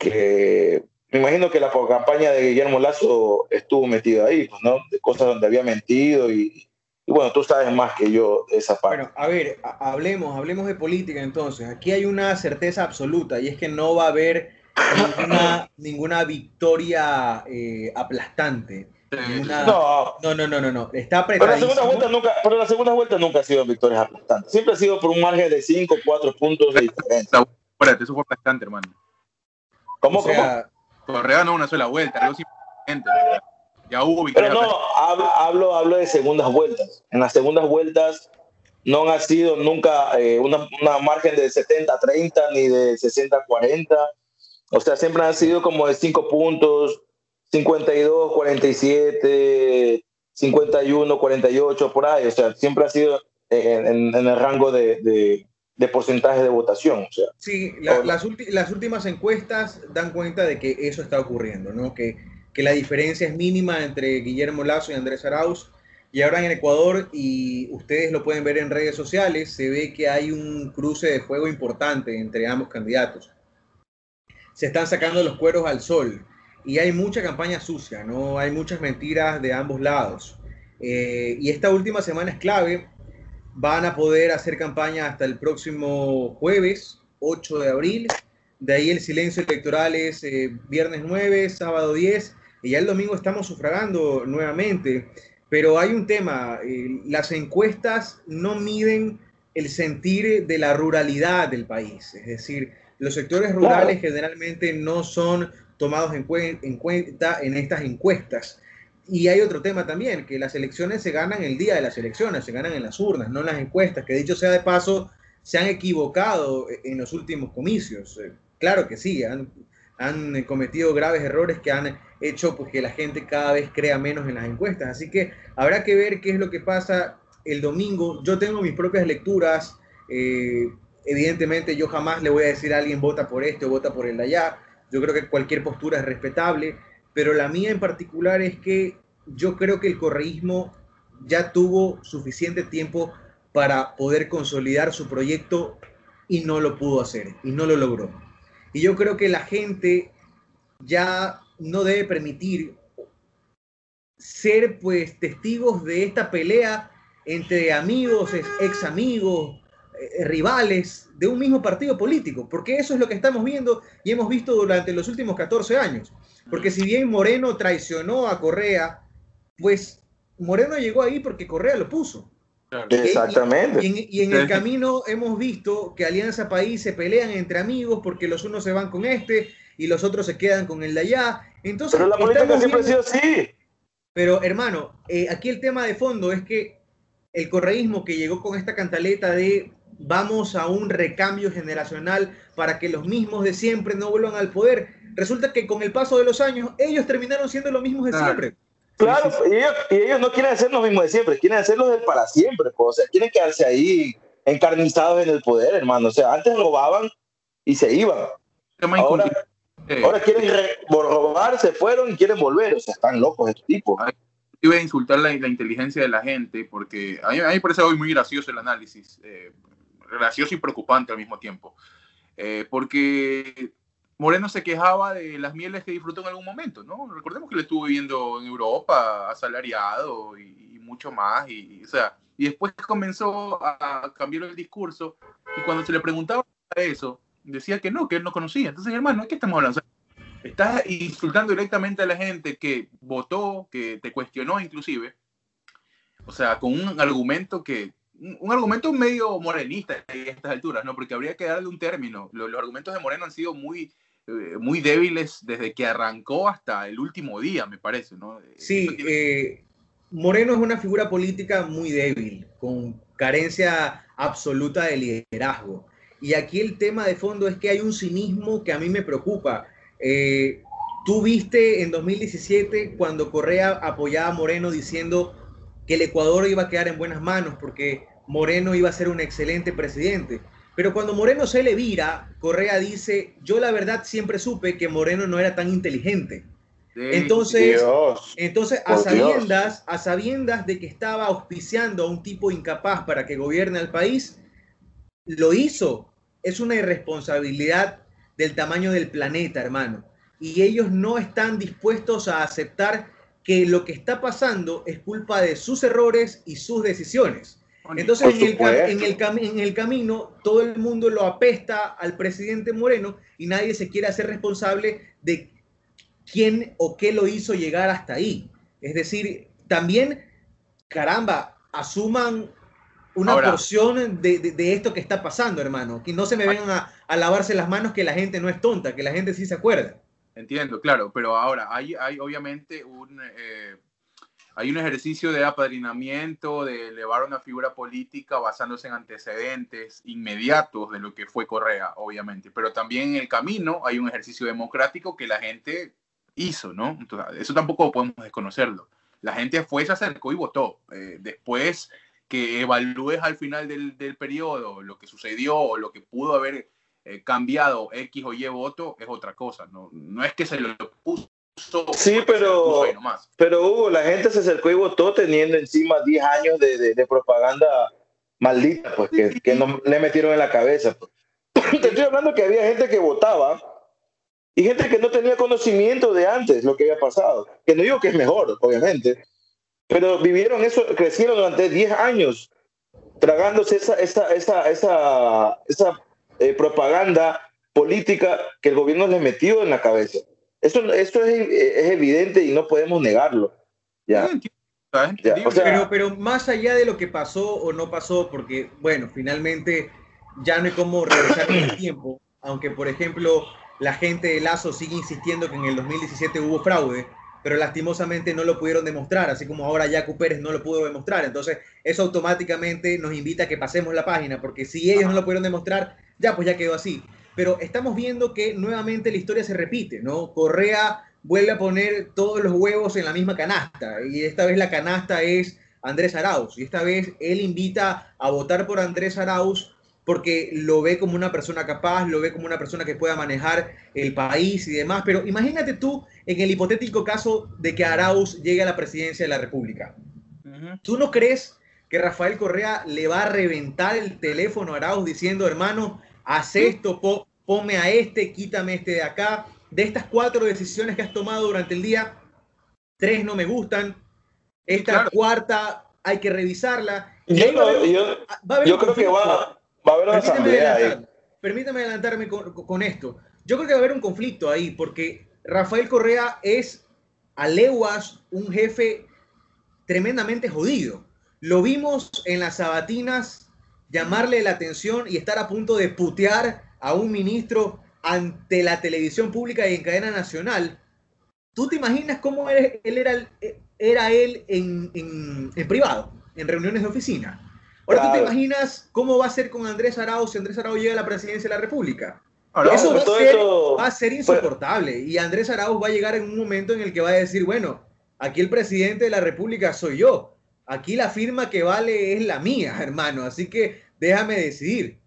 que me imagino que la campaña de Guillermo Lazo estuvo metido ahí, pues, ¿no? De cosas donde había mentido y, bueno, tú sabes más que yo de esa parte. Bueno, a ver, hablemos, hablemos de política entonces. Aquí hay una certeza absoluta y es que no va a haber ninguna, <laughs> ninguna victoria eh, aplastante. no. no, no, no, no, Está pero la segunda vuelta nunca, pero la segunda vuelta nunca ha sido victorias aplastantes. Siempre ha sido por un margen de 5, 4 puntos de diferencia. Espérate, eso fue aplastante, hermano. ¿Cómo, o sea, cómo? Correa no una sola vuelta, algo simplemente. Ya hubo victorias. Pero no, hablo, hablo, hablo, de segundas vueltas. En las segundas vueltas no ha sido nunca eh, una, una, margen de 70-30 ni de 60-40. O sea, siempre han sido como de 5 puntos, 52, 47, 51, 48, por ahí. O sea, siempre ha sido en, el rango de, de, porcentaje de votación. O sea, sí, las, las, últimas encuestas dan cuenta de que eso está ocurriendo, ¿no? Que, que la diferencia es mínima entre Guillermo Lazo y Andrés Arauz. Y ahora en Ecuador, y ustedes lo pueden ver en redes sociales, se ve que hay un cruce de fuego importante entre ambos candidatos. Se están sacando los cueros al sol y hay mucha campaña sucia, ¿no? Hay muchas mentiras de ambos lados. Eh, y esta última semana es clave. Van a poder hacer campaña hasta el próximo jueves, 8 de abril. De ahí el silencio electoral es eh, viernes 9, sábado 10. Y ya el domingo estamos sufragando nuevamente. Pero hay un tema, eh, las encuestas no miden el sentir de la ruralidad del país. Es decir, los sectores rurales generalmente no son tomados en, cuenta en estas encuestas. Y hay otro tema también, que las elecciones se ganan el día de las elecciones, se ganan en las urnas, no en las encuestas, que dicho sea de paso, se han equivocado en los últimos comicios. Eh, claro que sí, han, han cometido graves errores que han hecho pues, que la gente cada vez crea menos en las encuestas. Así que habrá que ver qué es lo que pasa el domingo. Yo tengo mis propias lecturas. Eh, evidentemente yo jamás le voy a decir a alguien vota por este o vota por el de allá. Yo creo que cualquier postura es respetable, pero la mía en particular es que yo creo que el correísmo ya tuvo suficiente tiempo para poder consolidar su proyecto y no lo pudo hacer, y no lo logró. Y yo creo que la gente ya no debe permitir ser pues testigos de esta pelea entre amigos, ex amigos, eh, rivales de un mismo partido político, porque eso es lo que estamos viendo y hemos visto durante los últimos 14 años. Porque si bien Moreno traicionó a Correa, pues Moreno llegó ahí porque Correa lo puso. Exactamente. Y, en, el camino hemos visto que Alianza País se pelean entre amigos porque los unos se van con este y los otros se quedan con el de allá. Entonces, pero la política siempre ha sido así. Pero hermano, eh, aquí el tema de fondo es que el correísmo que llegó con esta cantaleta de vamos a un recambio generacional para que los mismos de siempre no vuelvan al poder. Resulta que con el paso de los años ellos terminaron siendo los mismos de siempre. Claro, Y, ellos, no quieren hacer los mismos de siempre, quieren hacerlo de para siempre, pues, o sea, quieren quedarse ahí encarnizados en el poder, hermano. O sea, antes robaban y se iban. Ahora, ahora quieren robar, se fueron y quieren volver. O sea, están locos estos tipos. Iba a insultar la, inteligencia de la gente porque a mí, me parece hoy muy gracioso el análisis. Eh, gracioso y preocupante al mismo tiempo. Eh, porque Moreno se quejaba de las mieles que disfrutó en algún momento, ¿no? Recordemos que le estuvo viviendo en Europa, asalariado y, mucho más, y, o sea, y después comenzó a cambiar el discurso, y cuando se le preguntaba eso, decía que no, que él no conocía. Entonces, hermano, ¿qué estamos hablando? estás insultando directamente a la gente que votó, que te cuestionó inclusive, o sea, con un argumento que un argumento medio morenista a estas alturas, ¿no? Porque habría que darle un término. Los, argumentos de Moreno han sido muy, muy débiles desde que arrancó hasta el último día, me parece, ¿no? Sí, eh, Moreno es una figura política muy débil, con carencia absoluta de liderazgo. Y aquí el tema de fondo es que hay un cinismo que a mí me preocupa. Eh, tú viste en 2017 cuando Correa apoyaba a Moreno diciendo que el Ecuador iba a quedar en buenas manos porque Moreno iba a ser un excelente presidente. Pero cuando Moreno se le vira, Correa dice, yo la verdad siempre supe que Moreno no era tan inteligente. entonces, entonces a, sabiendas, a sabiendas de que estaba auspiciando a un tipo incapaz para que gobierne al país, lo hizo. Es una irresponsabilidad del tamaño del planeta, hermano. Y ellos no están dispuestos a aceptar que lo que está pasando es culpa de sus errores y sus decisiones. Entonces, en el, en el, camino, todo el mundo lo apesta al presidente Moreno y nadie se quiere hacer responsable de quién o qué lo hizo llegar hasta ahí. Es decir, también, caramba, asuman una porción de, esto que está pasando, hermano. Que no se me vengan a, lavarse las manos que la gente no es tonta, que la gente sí se acuerda. Entiendo, claro, pero ahora hay, hay obviamente un, eh, hay un ejercicio de apadrinamiento, de elevar una figura política basándose en antecedentes inmediatos de lo que fue Correa, obviamente, pero también en el camino hay un ejercicio democrático que la gente hizo, ¿no? Entonces, eso tampoco podemos desconocerlo. La gente fue, se acercó y votó. Eh, después que evalúes al final del, del, periodo lo que sucedió o lo que pudo haber eh, cambiado X o Y voto, es otra cosa. No, no es que se lo puso. Sí, pero, pero Hugo, la gente se acercó y votó teniendo encima 10 años de, de, propaganda maldita, pues, que, que no le metieron en la cabeza. Pues. <clears throat> Te estoy hablando que había gente que votaba y gente que no tenía conocimiento de antes lo que había pasado. Que no digo que es mejor, obviamente, pero vivieron eso, crecieron durante 10 años tragándose esa, esa, esa, esa, esa eh, propaganda política que el gobierno les metió en la cabeza. Eso, eso es, es evidente y no podemos negarlo. ¿ya? pero, pero más allá de lo que pasó o no pasó, porque, bueno, finalmente ya no hay cómo regresar en el tiempo, aunque, por ejemplo, la gente de Lazo sigue insistiendo que en el 2017 hubo fraude, pero lastimosamente no lo pudieron demostrar, así como ahora Jaco Pérez no lo pudo demostrar. Entonces, eso automáticamente nos invita a que pasemos la página, porque si ellos no lo pudieron demostrar, ya pues ya quedó así. Pero estamos viendo que nuevamente la historia se repite, ¿no? Correa vuelve a poner todos los huevos en la misma canasta, y esta vez la canasta es Andrés Arauz, y esta vez él invita a votar por Andrés Arauz porque lo ve como una persona capaz, lo ve como una persona que pueda manejar el país y demás. Pero imagínate tú en el hipotético caso de que Arauz llegue a la presidencia de la República. ¿Tú no crees que Rafael Correa le va a reventar el teléfono a Arauz diciendo, hermano, haz esto, ponme a este, quítame este de acá? De estas cuatro decisiones que has tomado durante el día, tres no me gustan. Esta cuarta hay que revisarla. Yo, creo que va, Va a haber una permítame, permítame adelantarme con, esto. Yo creo que va a haber un conflicto ahí, porque Rafael Correa es a leguas un jefe tremendamente jodido. Lo vimos en las sabatinas llamarle la atención y estar a punto de putear a un ministro ante la televisión pública y en cadena nacional. ¿Tú te imaginas cómo él, era, era él en, en privado, en reuniones de oficina? Ahora tú te imaginas cómo va a ser con Andrés Arauz si Andrés Arauz llega a la presidencia de la República. eso va a, ser, insoportable. y Andrés Arauz va a llegar en un momento en el que va a decir, bueno, aquí el presidente de la República soy yo. Aquí la firma que vale es la mía, <laughs> hermano. Así que déjame decidir.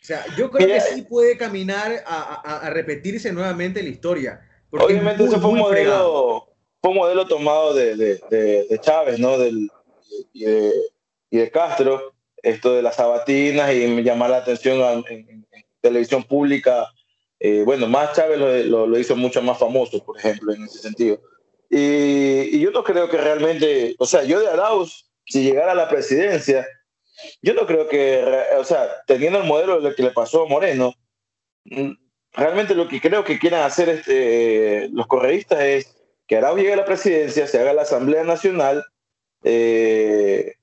O sea, yo creo que sí puede caminar a, repetirse nuevamente la historia. Obviamente eso fue un, modelo, fue un modelo tomado de, Chávez, ¿no? Del, y de Castro esto de las sabatinas y llamar la atención en, televisión pública. Eh, bueno, más Chávez lo, hizo mucho más famoso, por ejemplo, en ese sentido. Y, yo no creo que realmente, o sea, yo de Arauz, si llegara a la presidencia, yo no creo que, o sea, teniendo el modelo de lo que le pasó a Moreno, mm, realmente lo que creo que quieran hacer este, los correístas es que Arauz llegue a la presidencia, se haga la Asamblea Nacional, eh,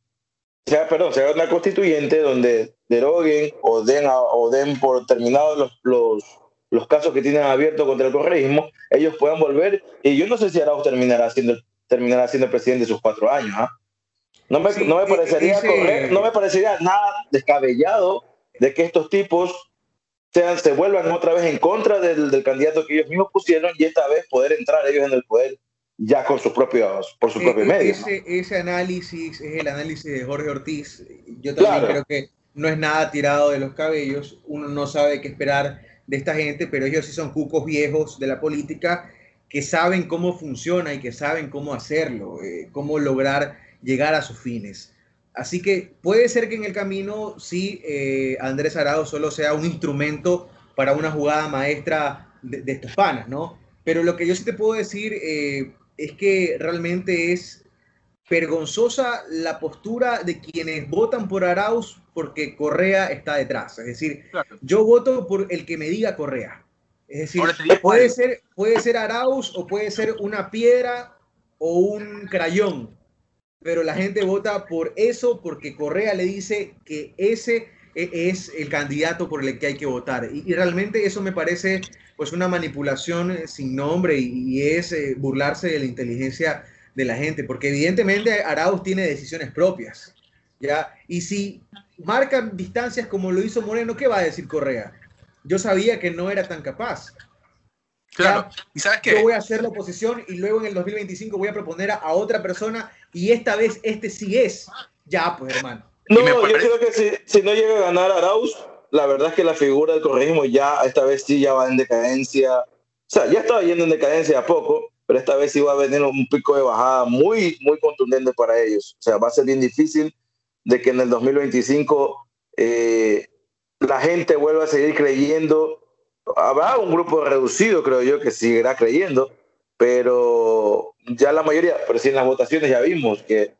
sea, perdón, se haga una constituyente donde deroguen o den, o den por terminados los, los, los, casos que tienen abiertos contra el correísmo, ellos puedan volver. Y yo no sé si Arauz terminará siendo, terminará siendo presidente de sus cuatro años. ¿ah? No, me, no, me parecería no me parecería nada descabellado de que estos tipos sean, se vuelvan otra vez en contra del, del candidato que ellos mismos pusieron y esta vez poder entrar ellos en el poder ya con sus propios, por sus propios medios. Ese, ese, análisis es el análisis de Jorge Ortiz. Yo también creo que no es nada tirado de los cabellos. Uno no sabe qué esperar de esta gente, pero ellos sí son cucos viejos de la política que saben cómo funciona y que saben cómo hacerlo, eh, cómo lograr llegar a sus fines. Así que puede ser que en el camino sí eh, Andrés Arado solo sea un instrumento para una jugada maestra de, de, estos panas, ¿no? Pero lo que yo sí te puedo decir, eh, es que realmente es vergonzosa la postura de quienes votan por Arauz porque Correa está detrás. Es decir, yo voto por el que me diga Correa. Es decir, puede ser, puede ser Arauz o puede ser una piedra o un crayón, pero la gente vota por eso porque Correa le dice que ese e, es el candidato por el que hay que votar. Y, realmente eso me parece pues una manipulación sin nombre y, es eh, burlarse de la inteligencia de la gente, porque evidentemente Arauz tiene decisiones propias, ¿ya? Y si marcan distancias como lo hizo Moreno, ¿qué va a decir Correa? Yo sabía que no era tan capaz. Claro, ¿y sabes qué? Yo voy a hacer la oposición y luego en el 2025 voy a proponer a, otra persona y esta vez este sí es. Ya, pues hermano. No, yo creo que si, si, no llega a ganar Arauz, la verdad es que la figura del correísmo ya, esta vez sí ya va en decadencia. O sea, ya estaba yendo en decadencia a poco, pero esta vez sí va a venir un pico de bajada muy, muy contundente para ellos. O sea, va a ser bien difícil de que en el 2025 eh, la gente vuelva a seguir creyendo habrá un grupo reducido, creo yo, que seguirá creyendo, pero ya la mayoría, pero si en las votaciones ya vimos que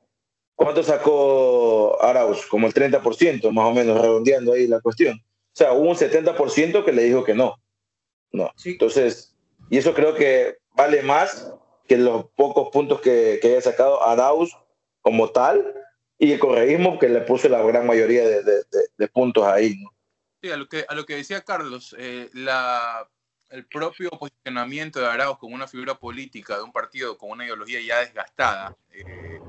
¿cuánto sacó Arauz? Como el 30%, más o menos, redondeando ahí la cuestión. O sea, hubo un 70% que le dijo que no. No. Entonces, y eso creo que vale más que los pocos puntos que, que haya sacado Arauz como tal y el correísmo que le puso la gran mayoría de, de, de puntos ahí. ¿no? Sí, a lo que, a lo que decía Carlos, eh, la, el propio posicionamiento de Arauz como una figura política de un partido con una ideología ya desgastada, eh,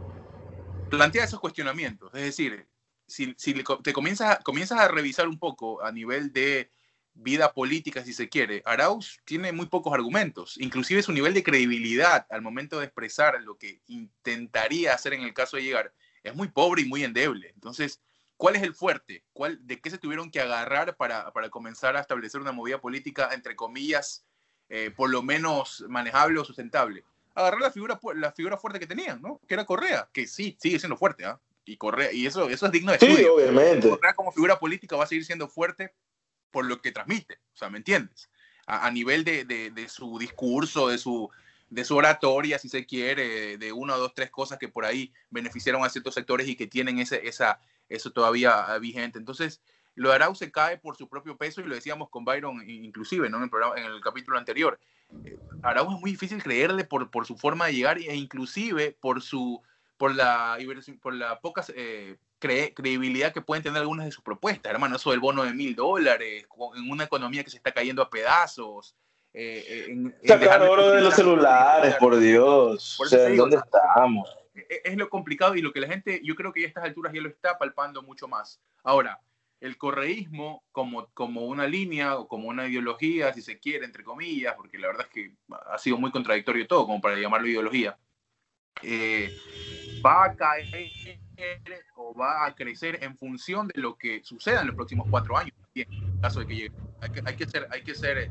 plantea esos cuestionamientos. Es decir, si, si te comienzas, comienzas a revisar un poco a nivel de vida política, si se quiere, Arauz tiene muy pocos argumentos. Inclusive su nivel de credibilidad al momento de expresar lo que intentaría hacer en el caso de llegar es muy pobre y muy endeble. Entonces, ¿Cuál es el fuerte? ¿Cuál, ¿De qué se tuvieron que agarrar para, para comenzar a establecer una movida política, entre comillas, eh, por lo menos manejable o sustentable? Agarrar la figura, la figura fuerte que tenían, ¿no? Que era Correa, que sí, sigue siendo fuerte, ¿ah? Y Correa, y eso, eso es digno de estudio. Sí, obviamente. Correa como figura política va a seguir siendo fuerte por lo que transmite, o sea, ¿me entiendes? A, nivel de, de, su discurso, de su, de su oratoria, si se quiere, de una, dos, tres cosas que por ahí beneficiaron a ciertos sectores y que tienen ese, esa, eso todavía vigente. Entonces, lo de Arau se cae por su propio peso y lo decíamos con Byron inclusive, ¿no? En el, programa, en el capítulo anterior. Eh, Arau es muy difícil creerle por, por su forma de llegar e inclusive por, su, por, la, por la poca eh, credibilidad que pueden tener algunas de sus propuestas. Hermano, eso del bono de mil dólares, en una economía que se está cayendo a pedazos. Eh, en, Sacar oro de los celulares, por Dios. o sea, ¿dónde estamos? E-, es lo complicado y lo que la gente, yo creo que a estas alturas ya lo está palpando mucho más. Ahora, el correísmo como, como una línea o como una ideología, si se quiere, entre comillas, porque la verdad es que ha sido muy contradictorio todo como para llamarlo ideología, eh, va a caer o va a crecer en función de lo que suceda en los próximos cuatro años, en caso de que llegue. Hay que, hay que ser, hay que ser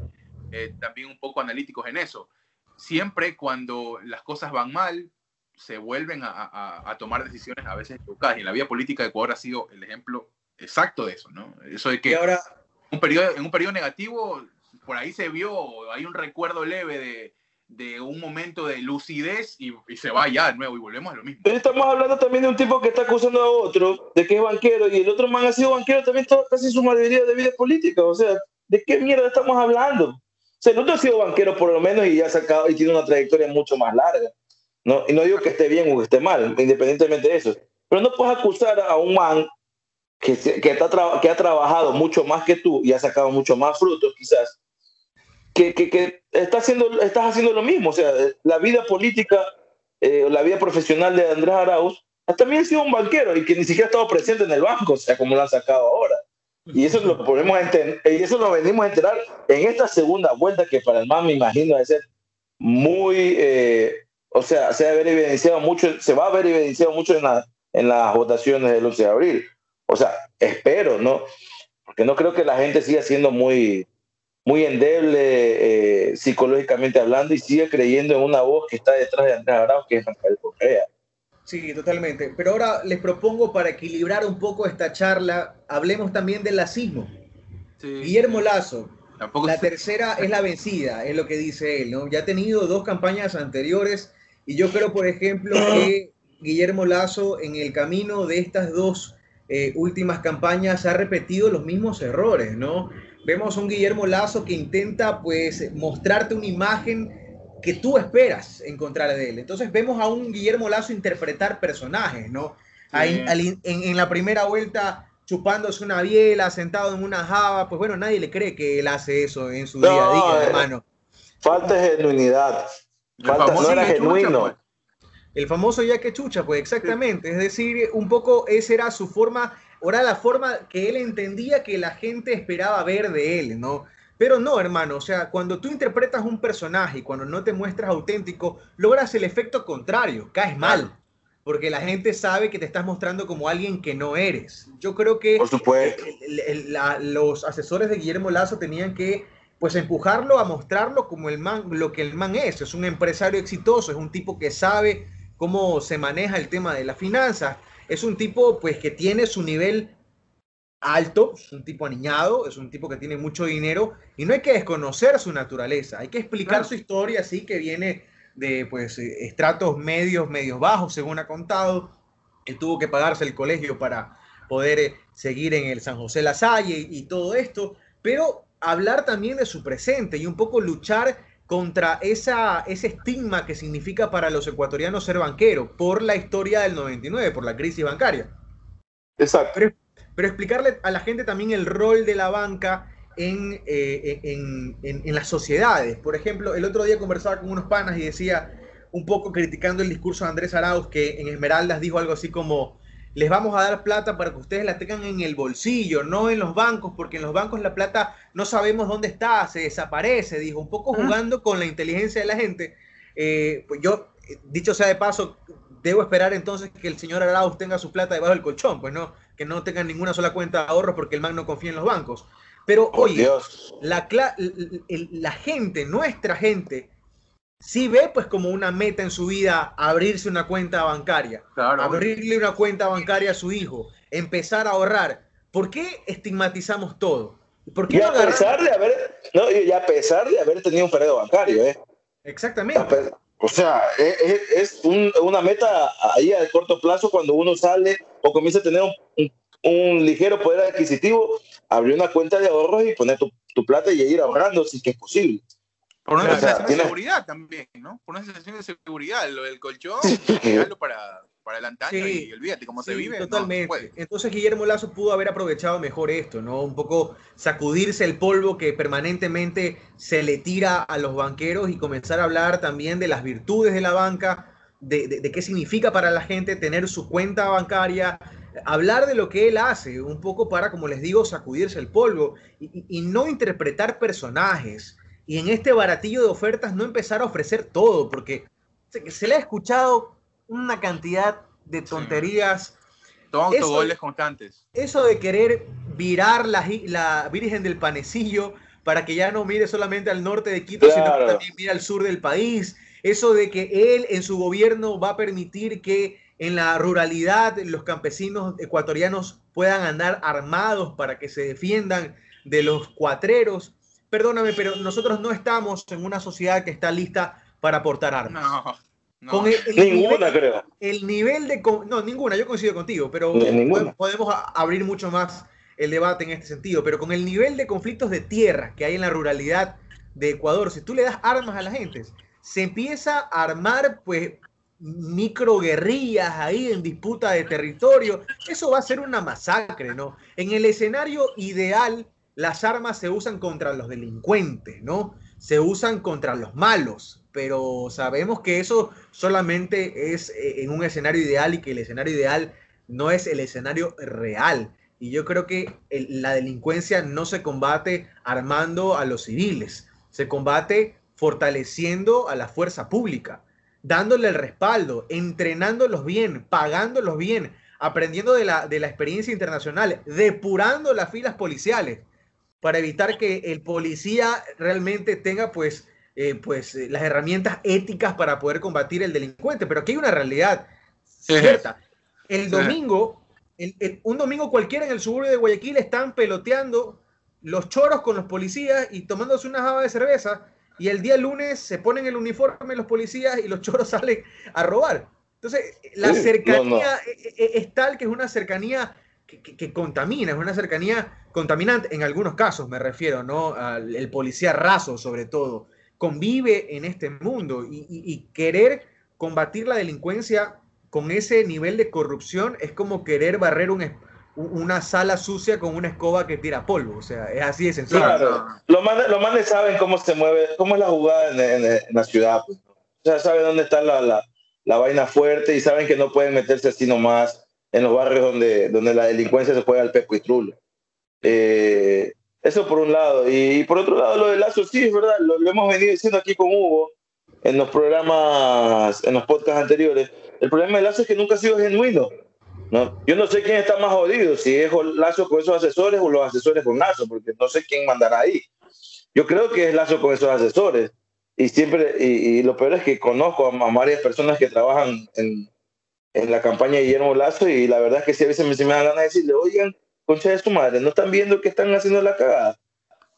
eh, también un poco analíticos en eso. Siempre cuando las cosas van mal, se vuelven a, tomar decisiones a veces equivocadas. Y en la vida política de Ecuador ha sido el ejemplo exacto de eso, ¿no? Eso de que ahora, un periodo, en un periodo negativo, por ahí se vio, hay un recuerdo leve de, de un momento de lucidez y, se va ya de nuevo y volvemos a lo mismo. Pero estamos hablando también de un tipo que está acusando a otro de que es banquero y el otro man ha sido banquero también está casi su mayoría de vida política. O sea, ¿de qué mierda estamos hablando? O sea, el otro ha sido banquero por lo menos y ya ha sacado y tiene una trayectoria mucho más larga. ¿no? Y no digo que esté bien o que esté mal, independientemente de eso. Pero no puedes acusar a un man que, que, está que ha trabajado mucho más que tú y ha sacado mucho más frutos, quizás, que, que, que está haciendo, estás haciendo lo mismo. O sea, la vida política, eh, la vida profesional de Andrés Arauz, también ha sido un banquero y que ni siquiera ha estado presente en el banco, o sea, como lo han sacado ahora. Y eso lo podemos y eso lo venimos a enterar en esta segunda vuelta que para el man me imagino de ser muy eh, o sea, se, va a haber evidenciado mucho, se va a haber evidenciado mucho en, en las votaciones del 11 de abril. O sea, espero, ¿no? Porque no creo que la gente siga siendo muy, muy endeble eh, psicológicamente hablando y siga creyendo en una voz que está detrás de Andrés Arauz, que es Rafael Correa. Sí, totalmente. Pero ahora les propongo para equilibrar un poco esta charla, hablemos también del lacismo. Guillermo Lazo, la tercera es la vencida, es lo que dice él, ¿no? Ya ha tenido dos campañas anteriores y yo creo, por ejemplo, que Guillermo Lazo en el camino de estas dos eh, últimas campañas ha repetido los mismos errores, ¿no? Vemos a un Guillermo Lazo que intenta pues mostrarte una imagen que tú esperas encontrar de él. Entonces vemos a un Guillermo Lazo interpretar personajes, ¿no? en, la primera vuelta chupándose una biela, sentado en una java, pues bueno, nadie le cree que él hace eso en su día a día, eh, hermano. Falta genuinidad. Falta, no era genuino. Pues. El famoso ya que chucha, pues exactamente. Es decir, un poco esa era su forma, era la forma que él entendía que la gente esperaba ver de él, ¿no? Pero no, hermano, o sea, cuando tú interpretas un personaje y cuando no te muestras auténtico, logras el efecto contrario, caes mal, porque la gente sabe que te estás mostrando como alguien que no eres. Yo creo que Por supuesto. los asesores de Guillermo Lazo tenían que pues empujarlo a mostrarlo como el man, lo que el man es, es un empresario exitoso, es un tipo que sabe cómo se maneja el tema de las finanzas, es un tipo pues que tiene su nivel alto, es un tipo aniñado, es un tipo que tiene mucho dinero y no hay que desconocer su naturaleza, hay que explicar su historia así que viene de pues eh, estratos medios, medios bajos, según ha contado, que tuvo que pagarse el colegio para poder eh, seguir en el San José La Salle y, y todo esto, pero hablar también de su presente y un poco luchar contra esa, ese estigma que significa para los ecuatorianos ser banquero por la historia del 99, por la crisis bancaria. Exacto pero explicarle a la gente también el rol de la banca en, eh, en, en, las sociedades. Por ejemplo, el otro día conversaba con unos panas y decía, un poco criticando el discurso de Andrés Arauz, que en Esmeraldas dijo algo así como, les vamos a dar plata para que ustedes la tengan en el bolsillo, no en los bancos, porque en los bancos la plata no sabemos dónde está, se desaparece, dijo, un poco jugando con la inteligencia de la gente. Eh, pues yo, dicho sea de paso, debo esperar entonces que el señor Arauz tenga su plata debajo del colchón, pues no, que no tengan ninguna sola cuenta de ahorro porque el man no confía en los bancos. Pero oye, la, la gente, nuestra gente, sí ve pues como una meta en su vida abrirse una cuenta bancaria, abrirle una cuenta bancaria a su hijo, empezar a ahorrar. ¿Por qué estigmatizamos todo? ¿Por qué y a pesar de haber, no, y a pesar de haber tenido un periodo bancario, ¿eh? Exactamente. O sea, e, e, es, una meta ahí a corto plazo cuando uno sale o comienza a tener un, ligero poder adquisitivo, abrir una cuenta de ahorros y poner tu, plata y ir ahorrando si que es posible. Por una sensación de seguridad también, ¿no? Por una sensación de seguridad, lo del colchón, para, para el antaño y olvídate cómo se vive. Totalmente. Entonces Guillermo Lazo pudo haber aprovechado mejor esto, ¿no? Un poco sacudirse el polvo que permanentemente se le tira a los banqueros y comenzar a hablar también de las virtudes de la banca, de, qué significa para la gente tener su cuenta bancaria, hablar de lo que él hace, un poco para, como les digo, sacudirse el polvo y, y no interpretar personajes. Y en este baratillo de ofertas no empezar a ofrecer todo, porque se, se le ha escuchado una cantidad de tonterías. Todos autogoles constantes. Eso de querer virar la, la Virgen del Panecillo para que ya no mire solamente al norte de Quito, sino que también mire al sur del país. Eso de que él en su gobierno va a permitir que en la ruralidad los campesinos ecuatorianos puedan andar armados para que se defiendan de los cuatreros. Perdóname, pero nosotros no estamos en una sociedad que está lista para aportar armas. No ninguna, creo. El nivel de. No, ninguna, yo coincido contigo, pero podemos, abrir mucho más el debate en este sentido. Pero con el nivel de conflictos de tierra que hay en la ruralidad de Ecuador, si tú le das armas a la gente, se empieza a armar, pues, microguerrillas ahí en disputa de territorio. Eso va a ser una masacre, ¿no? En el escenario ideal, las armas se usan contra los delincuentes, ¿no? Se usan contra los malos, pero sabemos que eso solamente es eh, en un escenario ideal y que el escenario ideal no es el escenario real. Y yo creo que la delincuencia no se combate armando a los civiles, se combate fortaleciendo a la fuerza pública, dándole el respaldo, entrenándolos bien, pagándolos bien, aprendiendo de la, de la experiencia internacional, depurando las filas policiales para evitar que el policía realmente tenga pues eh, pues, eh, las herramientas éticas para poder combatir el delincuente. Pero aquí hay una realidad cierta. El domingo, un domingo cualquiera en el suburbio de Guayaquil están peloteando los choros con los policías y tomándose una java de cerveza. Y el día lunes se ponen el uniforme los policías y los choros <laughs> salen a robar. Entonces, la cercanía e, e, es tal que es una cercanía que, contamina, es una cercanía contaminante en algunos casos, me refiero, ¿no? Al el policía raso, sobre todo convive en este mundo y, querer combatir la delincuencia con ese nivel de corrupción es como querer barrer una sala sucia con una escoba que tira polvo. O sea, es así de sencillo. Claro, los manes, saben cómo se mueve, cómo es la jugada en, la ciudad. Pues. O sea, saben dónde está la, la, vaina fuerte y saben que no pueden meterse así nomás en los barrios donde, donde la delincuencia se juega al pesco y trulo. Eh, eso por un lado. Y, por otro lado, lo del Lazo, sí, es verdad, lo, hemos venido diciendo aquí con Hugo en los programas, en los podcasts anteriores. El problema del Lazo es que nunca ha sido genuino. ¿no? Yo no sé quién está más jodido, si es Lazo con esos asesores o los asesores con Lazo, porque no sé quién mandará ahí. Yo creo que es Lazo con esos asesores. Y siempre, y, lo peor es que conozco a, varias personas que trabajan en, en, la campaña de Guillermo Lazo y la verdad es que si a veces me, me da ganas de decirle, oigan, concha de su madre, no están viendo que están haciendo la cagada.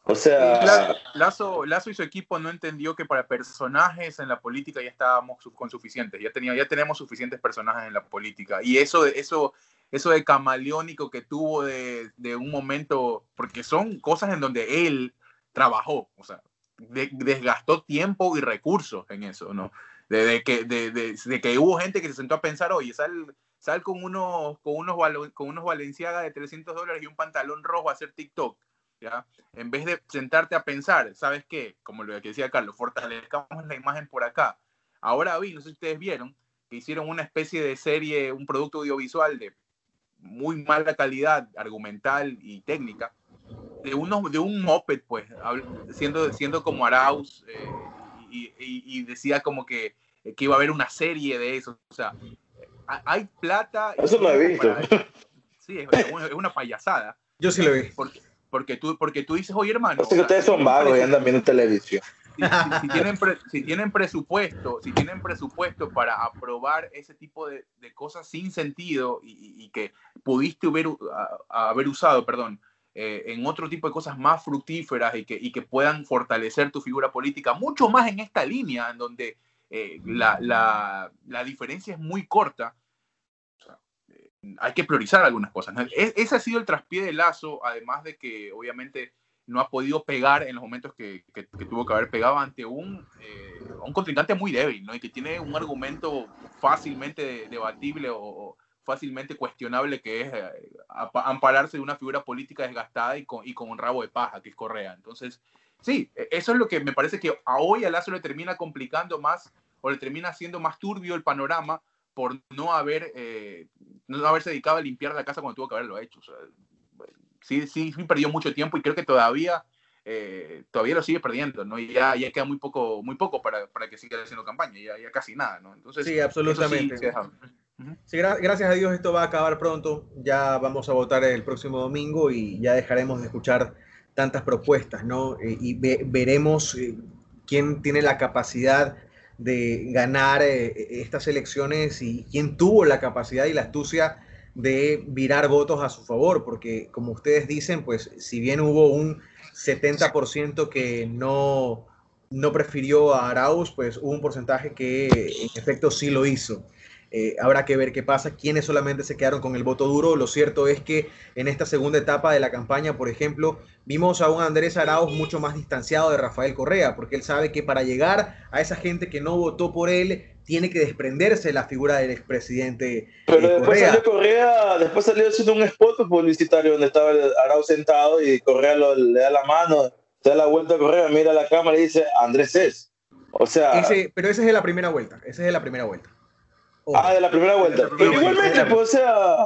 O sea. Lazo, Lazo y su equipo no entendió que para personajes en la política ya estábamos con suficientes, ya, tenía, ya tenemos suficientes personajes en la política. Y eso, eso, eso de camaleónico que tuvo de, de un momento, porque son cosas en donde él trabajó, o sea, desgastó tiempo y recursos en eso, ¿no? De, que, de, de, que hubo gente que se sentó a pensar, oye, sal, sal con unos, con unos, con unos Valenciaga de 300 dólares y un pantalón rojo a hacer TikTok, ¿ya? En vez de sentarte a pensar, ¿sabes qué? Como lo que decía Carlos, fortalezcamos la imagen por acá. Ahora vi, no sé si ustedes vieron, que hicieron una especie de serie, un producto audiovisual de muy mala calidad argumental y técnica, de, unos, de un moped, pues, siendo, siendo como Arauz, eh, y, y, decía como que, que iba a haber una serie de eso. O sea, hay plata. Eso lo he visto. Sí, es, una payasada. Yo sí lo vi. Porque, porque, tú, porque tú dices, oye, hermano. que ustedes son vagos y andan viendo televisión. Si, tienen si tienen presupuesto, si tienen presupuesto para aprobar ese tipo de, de cosas sin sentido y, que pudiste haber, haber usado, perdón, eh, en otro tipo de cosas más fructíferas y que, y que puedan fortalecer tu figura política, mucho más en esta línea en donde eh, la, la, la, diferencia es muy corta. Eh, hay que priorizar algunas cosas. E, ese ha sido el traspié de Lazo, además de que obviamente no ha podido pegar en los momentos que, que, tuvo que haber pegado ante un, eh, un contrincante muy débil, ¿no? Y que tiene un argumento fácilmente debatible o, fácilmente cuestionable, que es ampararse de una figura política desgastada y con, y con un rabo de paja, que es Correa. Entonces, sí, e, eso es lo que me parece que a hoy a Lazo le termina complicando más o le termina siendo más turbio el panorama por no haber eh, no haberse dedicado a limpiar la casa cuando tuvo que haberlo hecho. sí, sí, sí, perdió mucho tiempo y creo que todavía eh, todavía lo sigue perdiendo, ¿no? Y ya, ya queda muy poco, muy poco para, para que siga haciendo campaña, ya, ya casi nada, ¿no? Entonces, sí, absolutamente. Sí, gracias a Dios esto va a acabar pronto. Ya vamos a votar el próximo domingo y ya dejaremos de escuchar tantas propuestas, ¿no? Eh, y veremos quién tiene la capacidad de ganar eh, estas elecciones y quién tuvo la capacidad y la astucia de virar votos a su favor, porque como ustedes dicen, pues si bien hubo un 70% que no, no prefirió a Arauz, pues hubo un porcentaje que en efecto sí lo hizo. Eh, habrá que ver qué pasa, quiénes solamente se quedaron con el voto duro. Lo cierto es que en esta segunda etapa de la campaña, por ejemplo, vimos a un Andrés Arauz mucho más distanciado de Rafael Correa, porque él sabe que para llegar a esa gente que no votó por él, tiene que desprenderse de la figura del expresidente. Pero después Correa. salió Correa, después salió haciendo un spot publicitario donde estaba Arauz sentado y Correa le da la mano, se da la vuelta a Correa, mira la cámara y dice, Andrés es. O sea... pero ese es de la primera vuelta, ese es de la primera vuelta. Ah, de la primera vuelta. Pero igualmente, pues, o sea,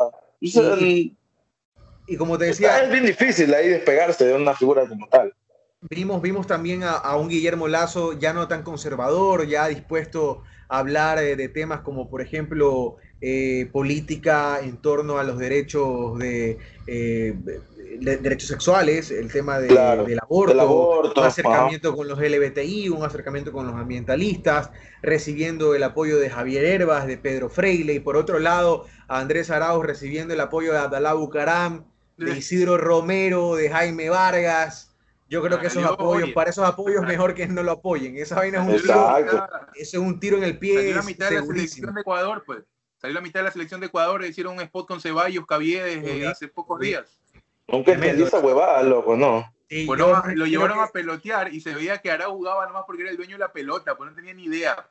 y, como te decía... Es bien difícil ahí despegarse de una figura como tal. Vimos, vimos también a, un Guillermo Lazo ya no tan conservador, ya dispuesto a hablar eh, de temas como, por ejemplo, eh, política en torno a los derechos de, eh, derechos sexuales, el tema de, del, aborto, un acercamiento con los LBTI, un acercamiento con los ambientalistas, recibiendo el apoyo de Javier Herbas, de Pedro Freile, y por otro lado a Andrés Arauz recibiendo el apoyo de Abdalá Bucaram, de Isidro Romero, de Jaime Vargas. Yo creo que esos apoyos, para esos apoyos mejor que no lo apoyen. Esa vaina es un, tiro, es un tiro en el pie. La mitad de la selección de Ecuador, pues. Salió la mitad de la selección de Ecuador, e hicieron un spot con Ceballos, Caviedes eh, hace pocos días. Nunca entendí esa huevada, loco, ¿no? pues lo llevaron a pelotear y se veía que Arau jugaba nomás porque era el dueño de la pelota, pues no tenía ni idea.